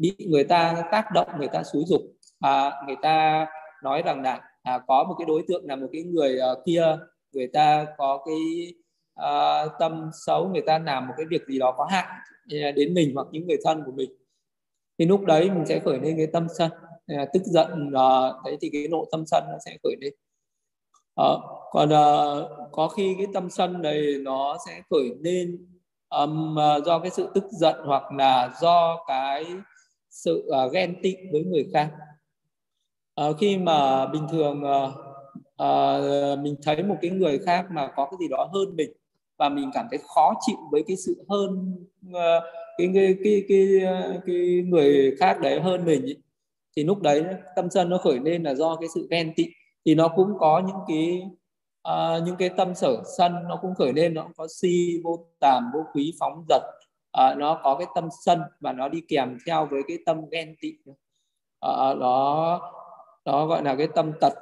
bị người ta tác động người ta xúi dục à, người ta nói rằng là à, có một cái đối tượng là một cái người uh, kia người ta có cái uh, tâm xấu người ta làm một cái việc gì đó có hại đến mình hoặc những người thân của mình. Thì lúc đấy mình sẽ khởi lên cái tâm sân à, tức giận uh, đấy thì cái nộ tâm sân nó sẽ khởi lên. Uh, còn uh, có khi cái tâm sân này nó sẽ khởi lên um, uh, do cái sự tức giận hoặc là do cái sự uh, ghen tị với người khác. Uh, khi mà bình thường uh, uh, mình thấy một cái người khác mà có cái gì đó hơn mình và mình cảm thấy khó chịu với cái sự hơn ờ, cái, cái cái cái cái người khác đấy hơn mình ấy. thì lúc đấy tâm sân nó khởi lên là do cái sự ghen tị. Thì nó cũng có những cái uh, những cái tâm sở sân nó cũng khởi lên nó cũng có si vô tàm vô quý phóng dật. Uh, nó có cái tâm sân và nó đi kèm theo với cái tâm ghen tị. Uh, đó đó gọi là cái tâm tật.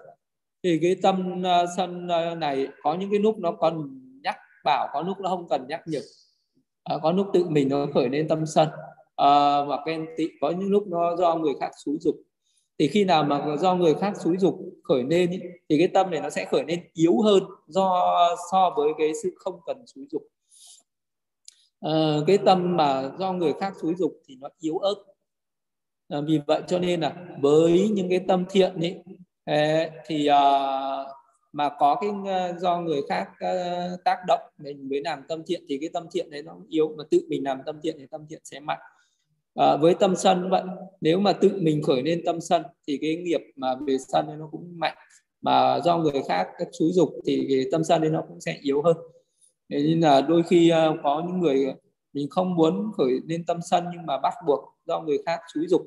Thì cái tâm uh, sân uh, này có những cái lúc nó còn bảo có lúc nó không cần nhắc nhở. À, có lúc tự mình nó khởi lên tâm sân. Ờ, Và ghen tị có những lúc nó do người khác xúi dục. Thì khi nào mà do người khác xúi dục khởi lên ý, thì cái tâm này nó sẽ khởi lên yếu hơn do so với cái sự không cần xúi dục. À, cái tâm mà do người khác xúi dục thì nó yếu ớt. À, vì vậy cho nên là với những cái tâm thiện ấy thì mà có cái ờ, do người khác ờ, tác động mình mới làm tâm thiện thì cái tâm thiện đấy nó yếu mà tự mình làm tâm thiện thì tâm thiện sẽ mạnh. À, với tâm sân vậy. Nếu mà tự mình khởi lên tâm sân thì cái nghiệp mà về sân nó cũng mạnh. Mà do người khác các xúi dục thì cái tâm sân đấy nó cũng sẽ yếu hơn. Thế nên là đôi khi có những người mình không muốn khởi lên tâm sân nhưng mà bắt buộc do người khác xúi dục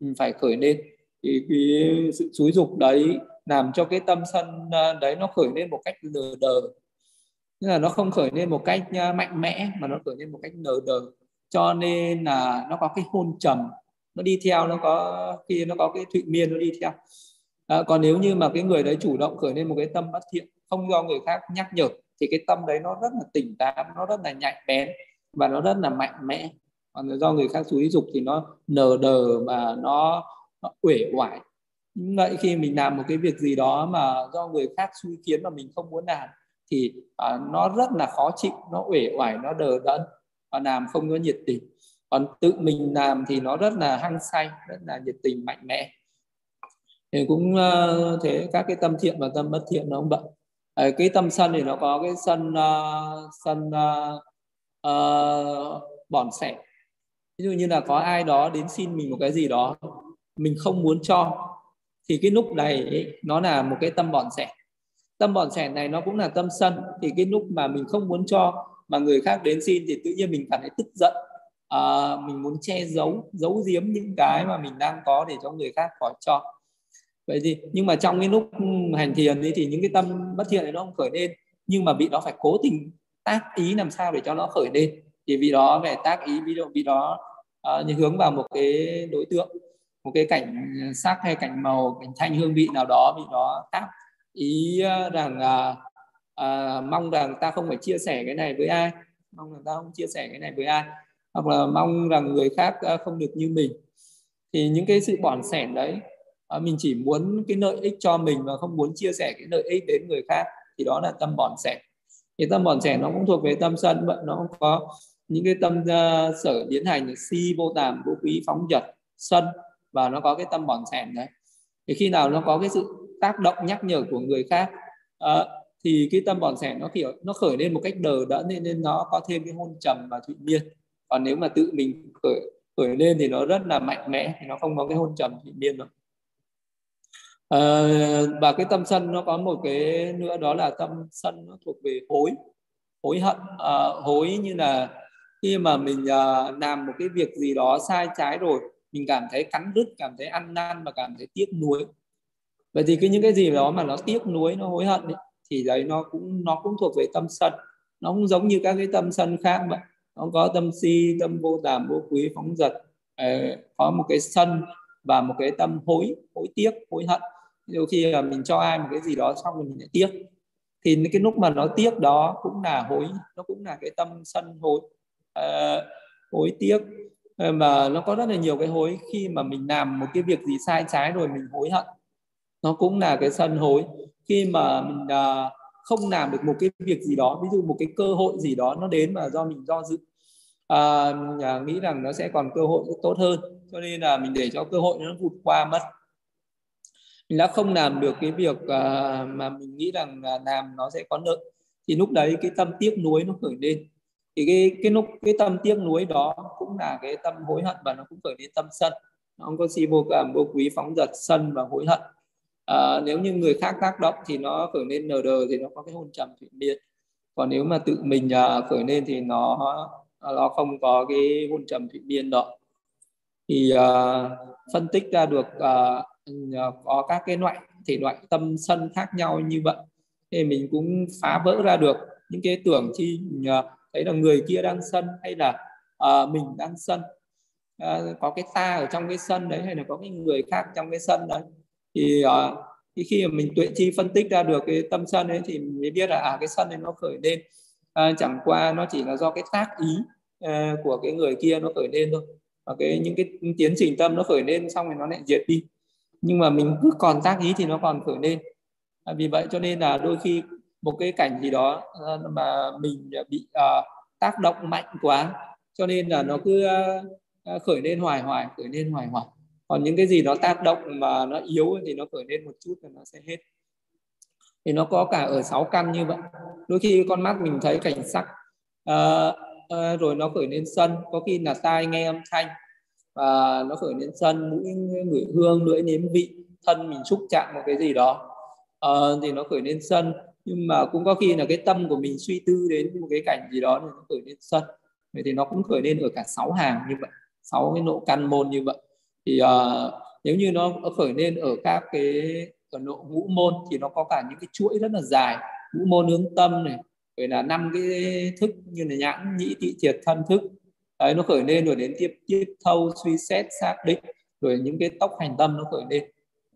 mình phải khởi lên. Thì cái sự xúi dục đấy làm cho cái tâm sân ờ, đấy nó khởi lên một cách lờ đờ. Tức là nó không khởi lên một cách ờ, mạnh mẽ mà nó khởi lên một cách lờ đờ. Cho nên là nó có cái hôn trầm nó đi theo nó có khi nó có cái thụy miên nó đi theo. À, còn nếu như mà cái người đấy chủ động khởi lên một cái tâm bất thiện không do người khác nhắc nhở thì cái tâm đấy nó rất là tỉnh táo nó rất là nhạy bén và nó rất là mạnh mẽ. Còn do người khác xúi dục thì nó nờ đờ và nó, nó uể oải vậy khi mình làm một cái việc gì đó mà do người khác suy kiến mà mình không muốn làm thì uh, nó rất là khó chịu nó uể oải nó đờ đẫn và làm không có nhiệt tình. Còn tự mình làm thì nó rất là hăng say rất là nhiệt tình mạnh mẽ. Thì cũng uh, thế các cái tâm thiện và tâm bất thiện nó không vậy. À, cái tâm sân thì nó có cái sân uh, sân uh, uh, bỏn sẻ ví dụ như là có ai đó đến xin mình một cái gì đó mình không muốn cho thì cái lúc này ấy, nó là một cái tâm bọn sẻ. Tâm bọn sẻ này nó cũng là tâm sân. Thì cái lúc mà mình không muốn cho mà người khác đến xin thì tự nhiên mình cảm thấy tức giận. À, mình muốn che giấu giấu giếm những cái mà mình đang có để cho người khác khỏi cho. Vậy thì nhưng mà trong cái lúc hành thiền ấy thì những cái tâm bất thiện này nó không khởi lên. Nhưng mà vị đó phải cố tình tác ý làm sao để cho nó khởi lên. Thì vị đó phải tác ý ví dụ vị đó uh, hướng vào một cái đối tượng một cái cảnh ờ, sắc hay cảnh màu cảnh thanh hương vị nào đó bị nó tác ý ờ, rằng à, à, mong rằng ta không phải chia sẻ cái này với ai mong rằng ta không chia sẻ cái này với ai hoặc là mong rằng người khác không được như mình. Thì những cái sự bỏn sẻn đấy mình chỉ muốn cái lợi ích cho mình và không muốn chia sẻ cái lợi ích đến người khác thì đó là tâm bỏn sẻn. Thì tâm bỏn sẻn nó cũng thuộc về tâm sân vậy nó cũng có những cái tâm uh, sở biến hành si vô tàm vô quý phóng dật sân và nó có cái tâm bòn sẻn đấy. Thì khi nào nó có cái sự tác động nhắc nhở của người khác uh, thì cái tâm bòn sẻn nó kiểu nó khởi lên một cách đờ đẫn nên, nên nó có thêm cái hôn trầm và thụy miên còn nếu mà tự mình khởi khởi lên thì nó rất là mạnh mẽ thì nó không có cái hôn trầm thụy miên đâu. À, và cái tâm sân nó có một cái nữa đó là tâm sân nó thuộc về hối hối hận. À, hối như là khi mà mình à, làm một cái việc gì đó sai trái rồi mình cảm thấy cắn đứt cảm thấy ăn năn và cảm thấy tiếc nuối. Vậy thì cái những cái gì đó mà nó tiếc nuối nó hối hận ấy, thì đấy nó cũng nó cũng thuộc về tâm sân. Nó cũng giống như các cái tâm sân khác vậy. Nó có tâm si tâm vô tàm vô quý phóng dật. Ờ, có một cái sân và một cái tâm hối hối tiếc hối hận. Đôi khi là mình cho ai một cái gì đó xong rồi mình lại tiếc. Thì cái lúc mà nó tiếc đó cũng là hối nó cũng là cái tâm sân hối. Uh, hối tiếc. Ờ, mà nó có rất là nhiều cái hối khi mà mình làm một cái việc gì sai trái rồi mình hối hận. Nó cũng là cái sân hối. Khi mà mình uh, không làm được một cái việc gì đó ví dụ một cái cơ hội gì đó nó đến mà do mình do dự à, à nghĩ rằng nó sẽ còn cơ hội tốt hơn. Cho nên là mình để cho cơ hội nó vụt qua mất. Mình đã không làm được cái việc uh, mà mình nghĩ rằng làm nó sẽ có lợi thì lúc đấy cái tâm tiếc nuối nó khởi lên thì cái cái lúc cái tâm tiếc nuối đó cũng là cái tâm hối hận và nó cũng khởi lên tâm sân. Nó không có si vô cảm vô quý phóng dật sân và hối hận. À, nếu như người khác tác động thì nó khởi lên nờ đờ thì nó có cái hôn trầm thủy miên còn nếu mà tự mình uh, khởi lên thì nó à, nó không có cái hôn trầm thủy miên đó. Thì uh, phân tích ra được uh, có các cái loại thể loại tâm sân khác nhau như vậy. Thì mình cũng phá vỡ ra được những cái tưởng chi uh, thấy là người kia đang sân hay là uh, mình đang sân? Uh, có cái ta ở trong cái sân đấy hay là có cái người khác trong cái sân đấy? Thì uh, thì khi mà mình tuệ chi phân tích ra được cái tâm sân ấy thì mình mới biết là à cái sân này nó khởi lên. À, chẳng qua nó chỉ là do cái tác ý à, của cái người kia nó khởi lên thôi. Và cái những cái tiến trình tâm nó khởi lên xong rồi nó lại diệt đi. Nhưng mà mình cứ còn tác ý thì nó còn khởi lên. À, vì vậy cho nên là đôi khi một cái cảnh gì đó ờ, mà mình ờ, bị uh, tác động mạnh quá. Cho nên là nó cứ uh, khởi lên hoài hoài khởi lên hoài hoài. Còn những cái gì nó tác động mà nó yếu thì nó khởi lên một chút và nó sẽ hết. Thì nó có cả ở sáu căn như vậy. Đôi khi con mắt mình thấy cảnh sắc uh, uh, rồi nó khởi lên sân. Có khi là tai nghe âm thanh và nó khởi lên sân mũi ngửi hương lưỡi nếm vị thân mình xúc chạm một cái gì đó uh, thì nó khởi lên sân nhưng mà cũng có khi là cái tâm của mình suy tư đến một cái cảnh gì đó thì nó khởi lên sân vậy thì nó cũng khởi lên ở cả sáu hàng như vậy sáu cái nộ căn môn như vậy. Thì uh, nếu như nó khởi lên ở các cái ở nộ ngũ môn thì nó có cả những cái chuỗi rất là dài. Ngũ môn hướng tâm này rồi là năm cái thức như là nhãn nhĩ tị triệt thân thức. Đấy nó khởi lên rồi đến tiếp tiếp thâu suy xét xác định. Rồi những cái tóc hành tâm nó khởi lên.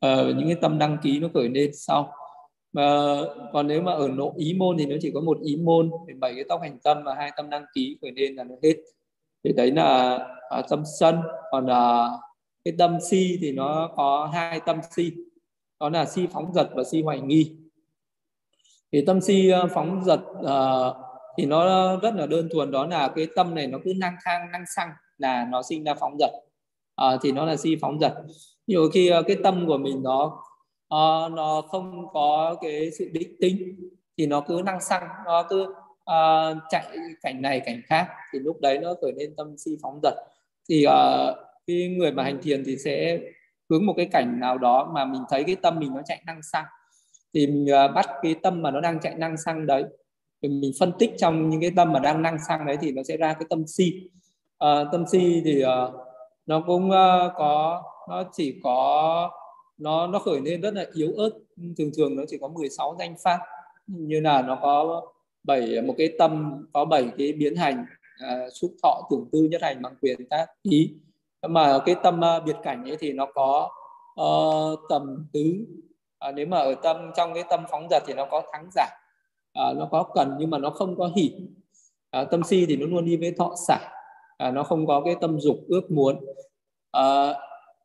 Uh, những cái tâm đăng ký nó khởi lên sau mà còn nếu mà ở nội ý môn thì nó chỉ có một ý môn thì bảy cái tóc hành tâm và hai tâm đăng ký khởi nên là nó hết. Thì đấy là à, tâm sân còn à, cái tâm si thì nó có hai tâm si đó là si phóng dật và si hoài nghi. Thì tâm si à, phóng dật uh, thì nó rất là đơn thuần đó là cái tâm này nó cứ năng thang năng xăng là nó sinh ra phóng dật. Uh, thì nó là si phóng dật. Nhiều khi uh, cái tâm của mình nó uh, nó không có cái sự định tính thì nó cứ năng xăng nó cứ uh, chạy cảnh này cảnh khác thì lúc đấy nó khởi lên tâm si phóng dật. Thì uh, khi người mà hành thiền thì sẽ hướng một cái cảnh nào đó mà mình thấy cái tâm mình nó chạy năng xăng. Thì mình uh, bắt cái tâm mà nó đang chạy năng xăng đấy thì mình phân tích trong những cái tâm mà đang năng xăng đấy thì nó sẽ ra cái tâm si. Uh, tâm si thì uh, nó cũng uh, có nó chỉ có nó nó khởi lên rất là yếu ớt. Thường thường nó chỉ có 16 danh pháp. Như là nó có bảy một cái tâm có bảy cái biến hành à, xúc thọ tưởng tư nhất hành bằng quyền tác ý. Mà cái tâm uh, biệt cảnh ấy thì nó có uh, tầm tứ. Uh, nếu mà ở tâm trong cái tâm phóng dật thì nó có thắng giả uh, nó có cần nhưng mà nó không có hỉ. Uh, tâm si thì nó luôn đi với thọ xả. À, nó không có cái tâm dục ước muốn. À,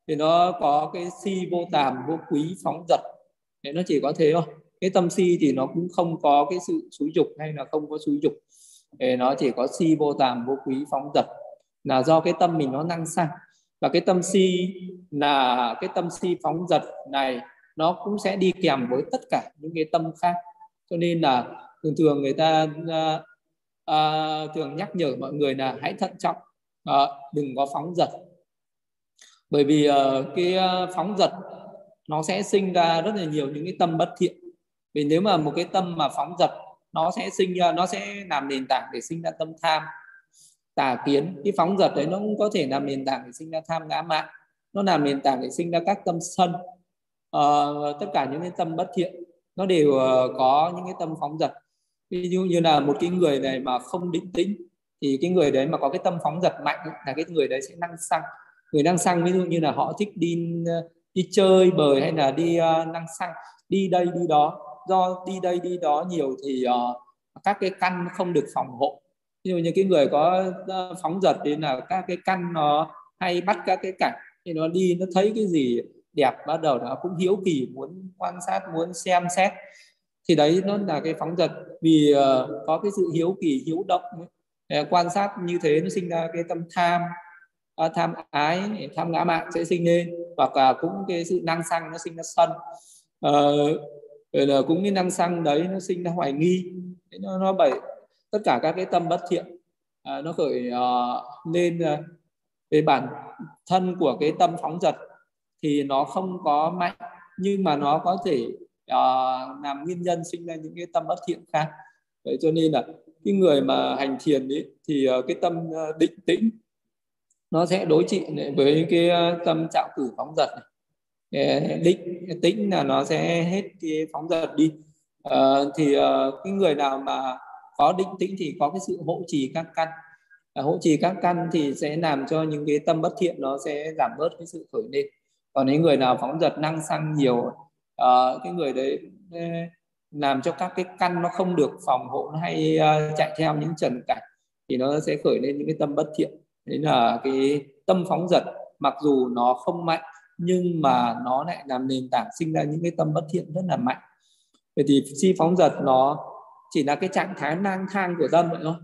thì nó có cái si vô tàm vô quý phóng dật. Thế nó chỉ có thế thôi. Cái tâm si thì nó cũng không có cái sự xúi dục hay là không có xúi dục. Thì nó chỉ có si vô tàm vô quý phóng dật. Là do cái tâm mình nó năng sang. Và cái tâm si là cái tâm si phóng dật này nó cũng sẽ đi kèm với tất cả những cái tâm khác. Cho nên là thường thường người ta à, à, thường nhắc nhở mọi người là hãy thận trọng. À, đừng có phóng dật bởi vì uh, cái ờ, phóng dật nó sẽ sinh ra rất là nhiều những cái tâm bất thiện. Vì nếu mà một cái tâm mà phóng dật nó sẽ sinh ra nó sẽ làm nền tảng để sinh ra tâm tham tà kiến. Cái phóng dật đấy nó cũng có thể làm nền tảng để sinh ra tham ngã mạn nó làm nền tảng để sinh ra các tâm sân. Uh, tất cả những cái tâm bất thiện nó đều uh, có những cái tâm phóng dật ví dụ như là một cái người này mà không định tĩnh thì cái người đấy mà có cái tâm phóng dật mạnh là cái người đấy sẽ năng xăng người năng xăng ví dụ như là họ thích đi ờ, đi chơi bời hay là đi ờ, uh, năng xăng đi đây đi đó. Do đi đây đi đó nhiều thì uh, các cái căn không được phòng hộ. Ví dụ như cái người có phóng dật thì là các cái căn nó hay bắt các cái cảnh thì nó đi nó thấy cái gì đẹp bắt đầu nó cũng hiếu kỳ muốn quan sát muốn xem xét. Thì đấy nó là cái phóng dật. Vì uh, có cái sự hiếu kỳ hiếu động ấy. quan sát như thế nó sinh ra cái tâm tham. Ờ, tham ái tham ngã mạn sẽ sinh lên hoặc là cũng cái sự năng xăng nó sinh ra sân. Ờ, rồi là cũng cái năng xăng đấy nó sinh ra hoài nghi. Nó nó bảy tất cả các cái tâm bất thiện à, nó khởi uh, lên uh, về bản thân của cái tâm phóng dật thì nó không có mạnh nhưng mà nó có thể uh, làm nguyên nhân sinh ra những cái tâm bất thiện khác. Vậy cho nên là cái người mà hành thiền ấy, thì uh, cái tâm uh, định tĩnh nó sẽ đối trị với cái ờ, tâm trạo cử phóng dật này. Ờ, định tĩnh là nó sẽ hết cái phóng dật đi. À, thì cái người nào mà có định tĩnh thì có cái sự hộ trì các căn. À, hộ trì các căn thì sẽ làm cho những cái tâm bất thiện nó sẽ giảm bớt cái sự khởi lên. Còn những người nào phóng dật năng sang nhiều à, cái người đấy làm cho các cái căn nó không được phòng hộ hay uh, chạy theo những trần cảnh thì nó sẽ khởi lên những cái tâm bất thiện đấy là cái tâm phóng dật mặc dù nó không mạnh nhưng mà nó lại làm nền tảng sinh ra những cái tâm bất thiện rất là mạnh. Vậy thì si phóng dật nó chỉ là cái trạng thái lang thang của tâm vậy thôi.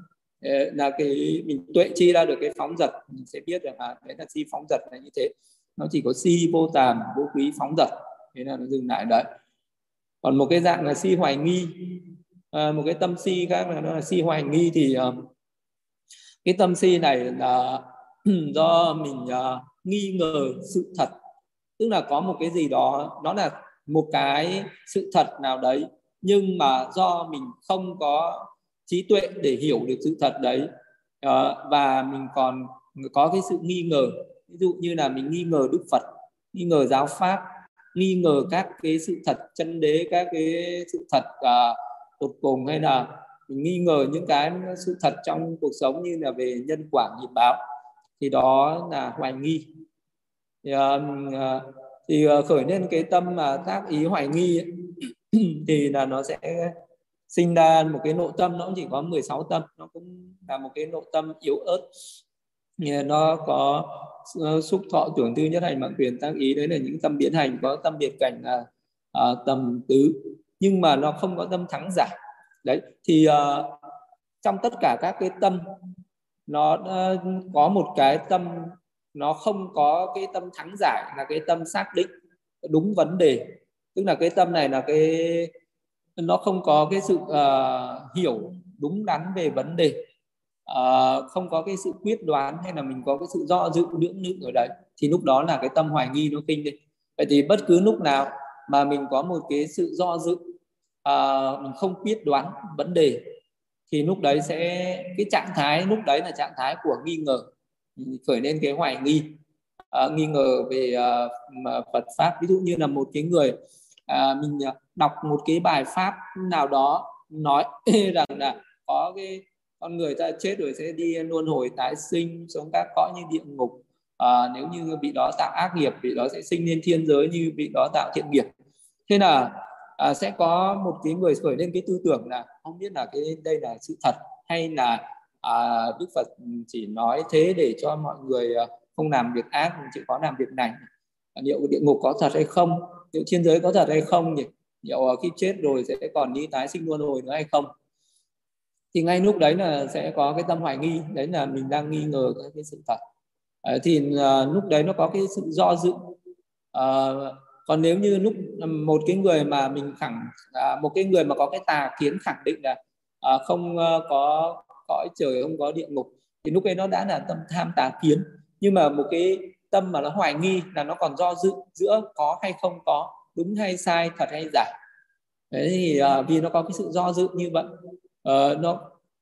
Là cái mình tuệ chi ra được cái phóng dật mình sẽ biết được à đấy là si phóng dật là như thế. Nó chỉ có si vô tàm vô quý phóng dật. Thế là nó dừng lại đấy. Còn một cái dạng là si hoài nghi. À, một cái tâm si khác là nó là si hoài nghi thì uh, cái tâm si này là do mình uh, nghi ngờ sự thật. Tức là có một cái gì đó nó là một cái sự thật nào đấy nhưng mà do mình không có trí tuệ để hiểu được sự thật đấy uh, và mình còn có cái sự nghi ngờ. Ví dụ như là mình nghi ngờ đức phật nghi ngờ giáo pháp nghi ngờ các cái sự thật chân đế các cái sự thật uh, tột cùng hay là mình nghi ngờ những cái sự thật trong cuộc sống như là về nhân quả nghiệp báo. Thì đó là hoài nghi. Thì, uh, thì uh, khởi lên cái tâm mà tác ý hoài nghi ấy, thì là nó sẽ sinh ra một cái nội tâm nó cũng chỉ có 16 tâm nó cũng là một cái nội tâm yếu ớt. Nó có ờ, xúc thọ tưởng tư nhất hành mạng quyền tác ý đấy là những tâm biến hành có tâm biệt cảnh là uh, tầm tứ. Nhưng mà nó không có tâm thắng giải đấy thì uh, trong tất cả các cái tâm nó uh, có một cái tâm nó không có cái tâm thắng giải là cái tâm xác định đúng vấn đề. Tức là cái tâm này là cái nó không có cái sự uh, hiểu đúng đắn về vấn đề. Uh, không có cái sự quyết đoán hay là mình có cái sự do dự lưỡng lự ở đấy thì lúc đó là cái tâm hoài nghi nó kinh đi. Vậy thì bất cứ lúc nào mà mình có một cái sự do dự uh, mình không biết đoán vấn đề. Thì lúc đấy sẽ cái trạng thái lúc đấy là trạng thái của nghi ngờ. Khởi lên cái hoài nghi. Uh, nghi ngờ về uh, Phật pháp. Ví dụ như là một cái người uh, mình đọc một cái bài pháp nào đó nói rằng là có cái con người ta chết rồi sẽ đi luân hồi tái sinh xuống các cõi như địa ngục. À, nếu như bị đó tạo ác nghiệp bị đó sẽ sinh lên thiên giới như bị đó tạo thiện nghiệp. Thế là à, sẽ có một cái người khởi lên cái tư tưởng là không biết là cái đây là sự thật hay là à, Đức Phật chỉ nói thế để cho mọi người ờ, không làm việc ác chỉ có làm việc này. Ờ, liệu địa ngục có thật hay không? Liệu thiên giới có thật hay không nhỉ? Liệu khi chết rồi sẽ còn đi tái sinh luân hồi nữa hay không? Thì ngay lúc đấy là sẽ có cái tâm hoài nghi đấy là mình đang nghi ngờ cái sự thật. À, thì à, lúc đấy nó có cái sự do dự. À, còn nếu như lúc ừ, một cái người mà mình khẳng à, một cái người mà có cái tà kiến khẳng định là à, không ờ, có cõi trời không có địa ngục thì lúc ấy nó đã là tâm tham tà kiến. Nhưng mà một cái tâm mà nó hoài nghi là nó còn do dự giữa có hay không có đúng hay sai thật hay giả. Đấy thì uh, vì nó có cái sự do dự như vậy uh, nó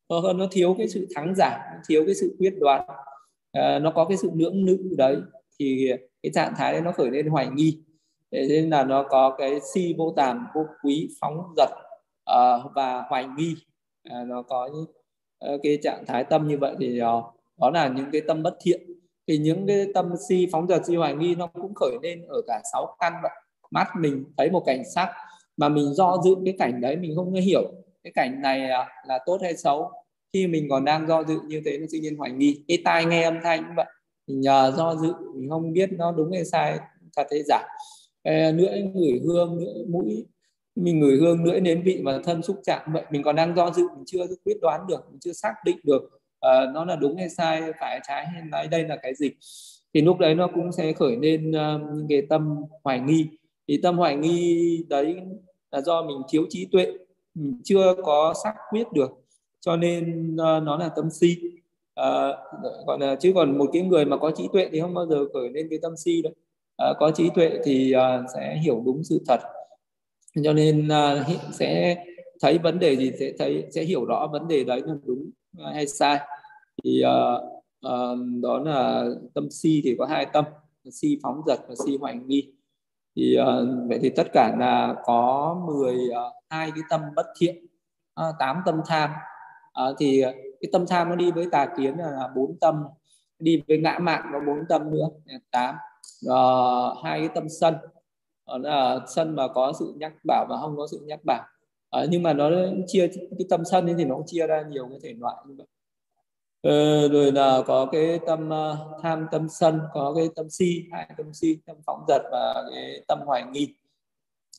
nó nó thiếu cái sự thắng giả nó thiếu cái sự quyết đoán uh, nó có cái sự lưỡng lự đấy thì cái trạng thái đấy nó khởi lên hoài nghi thế nên là nó có cái si vô tàm vô quý phóng dật uh, và hoài nghi. Uh, nó có những, uh, cái trạng thái tâm như vậy thì uh, đó là những cái tâm bất thiện. Thì những cái tâm si phóng dật si hoài nghi nó cũng khởi lên ở cả sáu căn vậy. Mắt mình thấy một cảnh sắc mà mình do dự cái cảnh đấy mình không hiểu cái cảnh này là tốt hay xấu. Khi mình còn đang do dự như thế nó tự nhiên hoài nghi. Cái tai nghe âm thanh cũng vậy. Mình nhờ do dự mình không biết nó đúng hay sai thật hay giả lưỡi ngửi hương lưỡi mũi. Mình ngửi hương lưỡi nếm vị và thân xúc chạm vậy. Mình còn đang do dự mình chưa quyết đoán được mình chưa xác định được uh, nó là đúng hay sai phải trái hay nói đây là cái gì. Thì lúc đấy nó cũng sẽ khởi lên uh, những cái tâm hoài nghi. Thì tâm hoài nghi đấy là do mình thiếu trí tuệ mình chưa có xác quyết được. Cho nên uh, nó là tâm si. Uh, gọi là chứ còn một cái người mà có trí tuệ thì không bao giờ khởi lên cái tâm si đâu uh, có trí tuệ thì uh, sẽ hiểu đúng sự thật. Cho nên uh, sẽ thấy vấn đề gì sẽ thấy sẽ hiểu rõ vấn đề đấy là đúng hay sai. Thì uh, uh, đó là tâm si thì có hai tâm si phóng dật và si hoài nghi. Thì uh, vậy thì tất cả là có 12 cái tâm bất thiện uh, 8 tâm tham. Uh, thì cái tâm tham nó đi với tà kiến là bốn tâm đi với ngã mạn có bốn tâm nữa tám uh, hai cái tâm sân. Đó là sân mà có sự nhắc bảo và không có sự nhắc bảo. Uh, nhưng mà nó chia cái tâm sân thì nó cũng chia ra nhiều cái thể loại như vậy. Uh, rồi là có cái tâm uh, tham tâm sân có cái tâm si hai tâm si tâm phóng dật và cái tâm hoài nghi.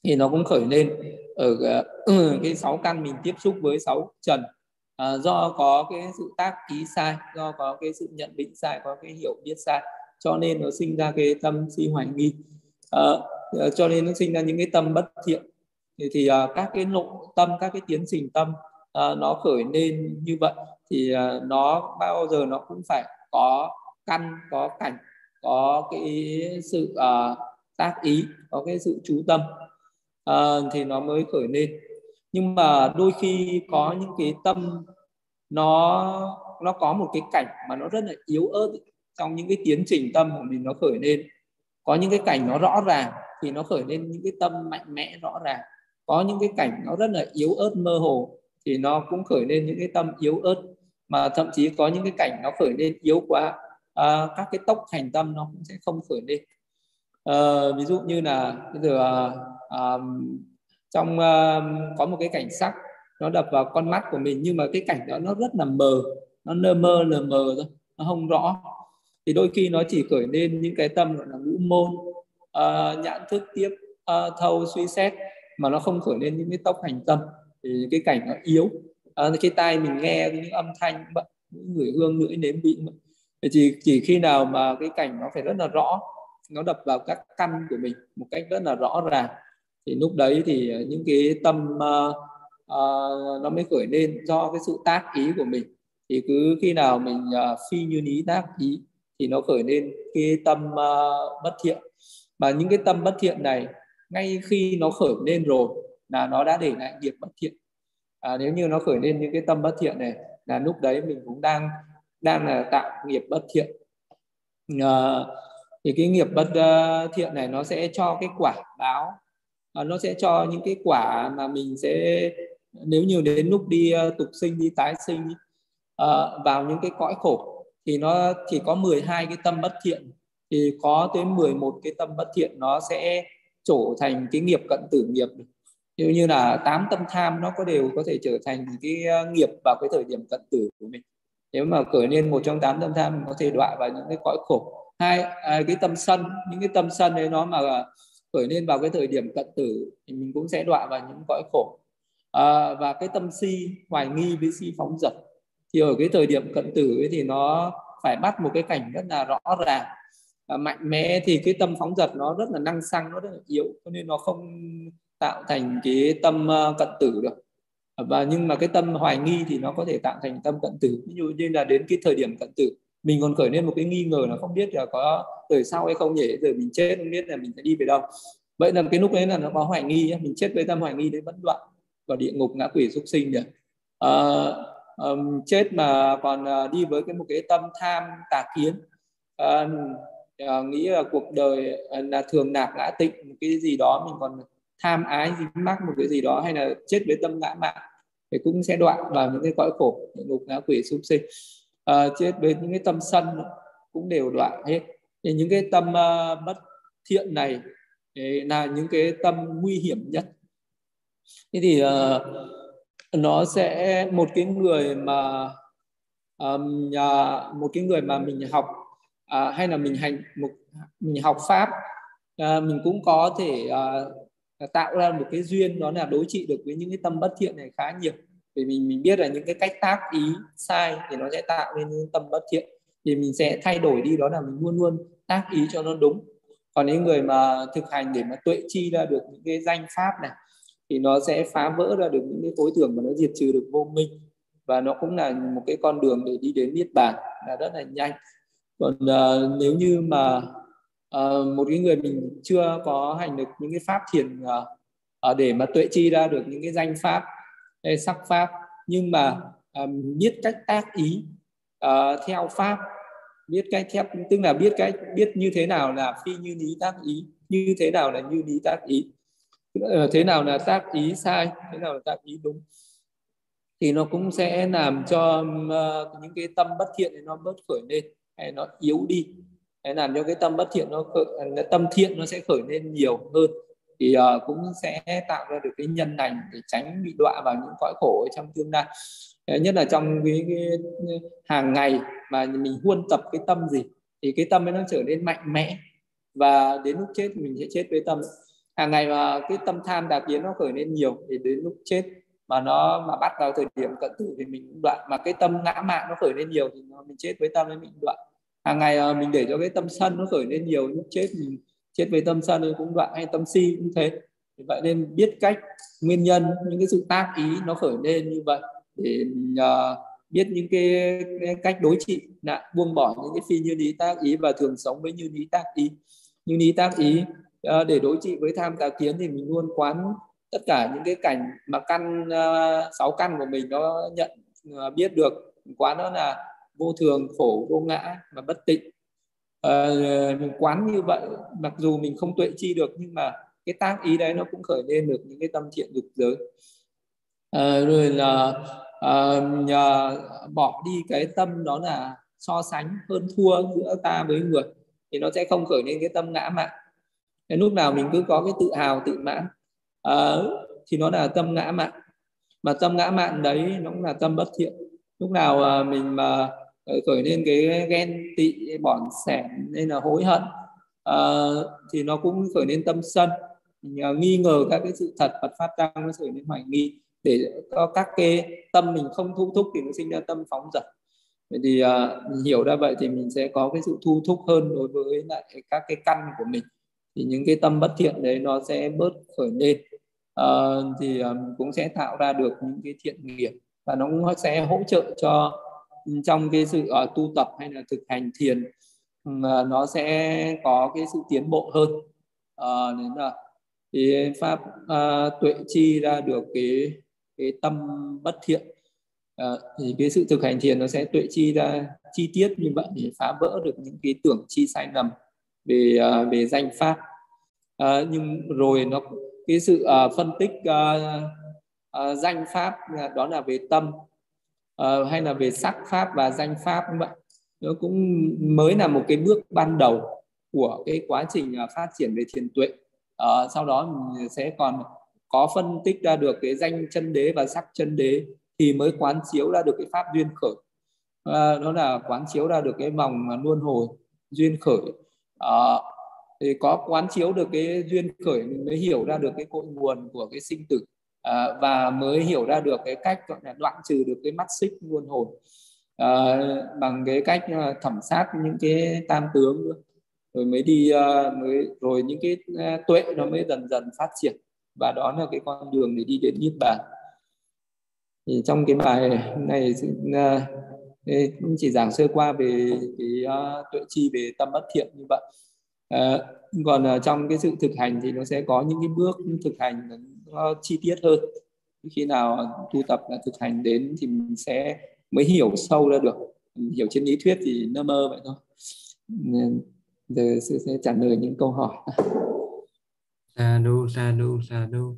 Thì nó cũng khởi lên ở uh, cái sáu căn mình tiếp xúc với sáu trần. À, do có cái sự tác ý sai do có cái sự nhận định sai có cái hiểu biết sai cho nên nó sinh ra cái tâm si hoài nghi. À, cho nên nó sinh ra những cái tâm bất thiện. Thì, thì à, các cái nội tâm các cái tiến trình tâm à, nó khởi lên như vậy thì à, nó bao giờ nó cũng phải có căn có cảnh có cái sự à, tác ý có cái sự chú tâm à, thì nó mới khởi lên. Nhưng mà đôi khi có những cái tâm nó nó có một cái cảnh mà nó rất là yếu ớt trong những cái tiến trình tâm của mình nó khởi lên có những cái cảnh nó rõ ràng thì nó khởi lên những cái tâm mạnh mẽ rõ ràng. Có những cái cảnh nó rất là yếu ớt mơ hồ thì nó cũng khởi lên những cái tâm yếu ớt. Mà thậm chí có những cái cảnh nó khởi lên yếu quá à, các cái tốc hành tâm nó cũng sẽ không khởi lên. À, ví dụ như là bây giờ à, à, trong à, có một cái cảnh sắc nó đập vào con mắt của mình nhưng mà cái cảnh đó nó rất là mờ nó nơ mơ lờ mờ thôi nó không rõ thì đôi khi nó chỉ khởi lên những cái tâm gọi là ngũ môn uh, nhãn thức tiếp uh, thâu suy xét mà nó không khởi lên những cái tốc hành tâm. Thì cái cảnh nó yếu. À, cái tai mình nghe những âm thanh những người hương ngửi nếm vị thì chỉ chỉ khi nào mà cái cảnh nó phải rất là rõ nó đập vào các căn của mình một cách rất là rõ ràng thì lúc đấy thì những cái tâm uh, uh, nó mới khởi lên do cái sự tác ý của mình. Thì cứ khi nào mình uh, phi như ní tác ý thì nó khởi lên cái tâm uh, bất thiện. Mà những cái tâm bất thiện này ngay khi nó khởi lên rồi là nó đã để lại nghiệp bất thiện. À, nếu như nó khởi lên những cái tâm bất thiện này là lúc đấy mình cũng đang đang là tạo nghiệp bất thiện. À, thì cái nghiệp bất uh, thiện này nó sẽ cho cái quả báo uh, nó sẽ cho những cái quả mà mình sẽ nếu như đến lúc đi uh, tục sinh đi tái sinh uh, vào những cái cõi khổ thì nó chỉ có 12 cái tâm bất thiện. Thì có tới 11 cái tâm bất thiện nó sẽ trổ thành cái nghiệp cận tử nghiệp. Được như như là tám tâm tham nó có đều có thể trở thành cái ờ, nghiệp vào cái thời điểm cận tử của mình. Nếu mà cởi lên một trong tám tâm tham mình có thể đọa vào những cái cõi khổ. Hai à, cái tâm sân những cái tâm sân đấy nó mà khởi lên vào cái thời điểm cận tử thì mình cũng sẽ đọa vào những cõi khổ. À, và cái tâm si hoài nghi với si phóng dật thì ở cái thời điểm cận tử ấy thì nó phải bắt một cái cảnh rất là rõ ràng. Và mạnh mẽ thì cái tâm phóng dật nó rất là năng xăng nó rất là yếu cho nên nó không tạo thành cái tâm ờ, cận tử được. Và nhưng mà cái tâm hoài nghi thì nó có thể tạo thành tâm cận tử. Ví dụ như là đến cái thời điểm cận tử mình còn khởi lên một cái nghi ngờ là không biết là có đời sau hay không nhỉ? Giờ mình chết không biết là mình sẽ đi về đâu. Vậy là cái lúc đấy là nó có hoài nghi mình chết với tâm hoài nghi đấy vẫn đoạn vào địa ngục ngã quỷ súc sinh được à, ờ, um, chết mà còn uh, đi với cái một cái tâm tham tà kiến. Uh, uh, nghĩ là cuộc đời uh, là thường nạp ngã tịnh một cái gì đó mình còn tham ái dính mắc một cái gì đó hay là chết với tâm ngã mạn thì cũng sẽ đoạn vào những cái cõi khổ địa ngục ngã quỷ súc sinh. Uh, chết với những cái tâm sân cũng đều đoạn hết. Thì những cái tâm uh, bất thiện này là những cái tâm nguy hiểm nhất. Thế thì uh, nó sẽ một cái người mà um, uh, một cái người mà mình học uh, hay là mình hành một mình học pháp uh, mình cũng có thể uh, tạo ra một cái duyên đó là đối trị được với những cái tâm bất thiện này khá nhiều. Vì mình mình biết là những cái cách tác ý sai thì nó sẽ tạo nên những tâm bất thiện. Thì mình sẽ thay đổi đi đó là mình luôn luôn tác ý cho nó đúng. Còn những người mà thực hành để mà tuệ chi ra được những cái danh pháp này thì nó sẽ phá vỡ ra được những cái khối tưởng và nó diệt trừ được vô minh. Và nó cũng là một cái con đường để đi đến niết bàn là rất là nhanh. Còn uh, nếu như mà uh, một cái người mình chưa có hành được những cái pháp thiền uh, để mà tuệ chi ra được những cái danh pháp hay sắc pháp nhưng mà um, biết cách tác ý uh, theo pháp biết cách theo tức là biết cách biết như thế nào là phi như lý tác ý như thế nào là như lý tác ý Ờ, thế nào là tác ý sai thế nào là tác ý đúng? Thì nó cũng sẽ làm cho uh, những cái tâm bất thiện này nó bớt khởi lên hay nó yếu đi. Hay làm cho cái tâm bất thiện nó khởi, tâm thiện nó sẽ khởi lên nhiều hơn. Thì uh, cũng sẽ tạo ra được cái nhân lành để tránh bị đọa vào những cõi khổ ở trong tương lai. Nhất là trong cái, cái hàng ngày mà mình huân tập cái tâm gì thì cái tâm ấy nó trở nên mạnh mẽ. Và đến lúc chết mình sẽ chết với tâm hàng ngày mà cái tâm tham đạt kiến nó khởi lên nhiều thì đến lúc chết mà nó mà bắt vào thời điểm cận tử thì mình đoạn. Mà cái tâm ngã mạn nó khởi lên nhiều thì nó, mình chết với tâm ấy mình đoạn. Hàng ngày ờ, mình để cho cái tâm sân nó khởi lên nhiều lúc chết mình chết với tâm sân thì cũng đoạn hay tâm si cũng thế. Thì vậy nên biết cách nguyên nhân những cái sự tác ý nó khởi lên như vậy để uh, biết những cái, cái cách đối trị nạn buông bỏ những cái phi như lý tác ý và thường sống với như lý tác ý. Như lý tác ý Ờ, để đối trị với tham tà kiến thì mình luôn quán tất cả những cái cảnh mà căn ờ, sáu căn của mình nó nhận ờ, biết được. Quán nó là vô thường khổ vô ngã và bất tịnh. Mình quán như vậy mặc dù mình không tuệ chi được nhưng mà cái tác ý đấy nó cũng khởi lên được những cái tâm thiện dục giới. À, rồi là à, nhờ bỏ đi cái tâm đó là so sánh hơn thua giữa ta với người thì nó sẽ không khởi lên cái tâm ngã mạn cái lúc nào mình cứ có cái tự hào tự mãn. À, thì nó là tâm ngã mạn. Mà tâm ngã mạn đấy nó cũng là tâm bất thiện. Lúc nào à, mình mà ờ, khởi lên cái ghen tị bỏn sẻn nên là hối hận à, thì nó cũng khởi lên tâm sân. Mình à, nghi ngờ các cái sự thật Phật pháp tăng nó khởi lên hoài nghi. Để có các cái tâm mình không thu thúc thì nó sinh ra tâm phóng dật. Vậy thì à, hiểu ra vậy thì mình sẽ có cái sự thu thúc hơn đối với lại các cái căn của mình thì những cái tâm bất thiện đấy nó sẽ bớt khởi lên. Uh, thì um, cũng sẽ tạo ra được những cái thiện nghiệp và nó cũng sẽ hỗ trợ cho ừ, trong cái sự uh, tu tập hay là thực hành thiền uh, nó sẽ có cái sự tiến bộ hơn. Uh, nên là thì pháp uh, tuệ chi ra được cái cái tâm bất thiện. Uh, thì cái sự thực hành thiền nó sẽ tuệ chi ra chi tiết như vậy để phá vỡ được những cái tưởng chi sai lầm về uh, về danh pháp. Uh, nhưng rồi nó cái sự uh, phân tích uh, uh, danh pháp đó là về tâm uh, hay là về sắc pháp và danh pháp như vậy nó cũng mới là một cái bước ban đầu của cái quá trình uh, phát triển về thiền tuệ. Uh, sau đó mình sẽ còn có phân tích ra được cái danh chân đế và sắc chân đế thì mới quán chiếu ra được cái pháp duyên khởi. Uh, đó là quán chiếu ra được cái vòng luân hồi duyên khởi à, thì có quán chiếu được cái duyên khởi mình mới hiểu ra được cái cội nguồn của cái sinh tử à, và mới hiểu ra được cái cách gọi là đoạn trừ được cái mắt xích luân hồn à, bằng cái cách thẩm sát những cái tam tướng nữa. Rồi mới đi mới rồi những cái tuệ nó mới dần dần phát triển và đó là cái con đường để đi đến niết bàn. Thì trong cái bài này uh, chỉ giảng sơ qua về cái uh, tuệ chi về tâm bất thiện như vậy. Uh, còn uh, trong cái sự thực hành thì nó sẽ có những cái bước thực hành nó chi tiết hơn. Khi nào tu tập là thực hành đến thì mình sẽ mới hiểu sâu ra được. Hiểu trên lý thuyết thì nơ mơ vậy thôi. Giờ sẽ trả lời những câu hỏi. Sa đu sa đu sa đu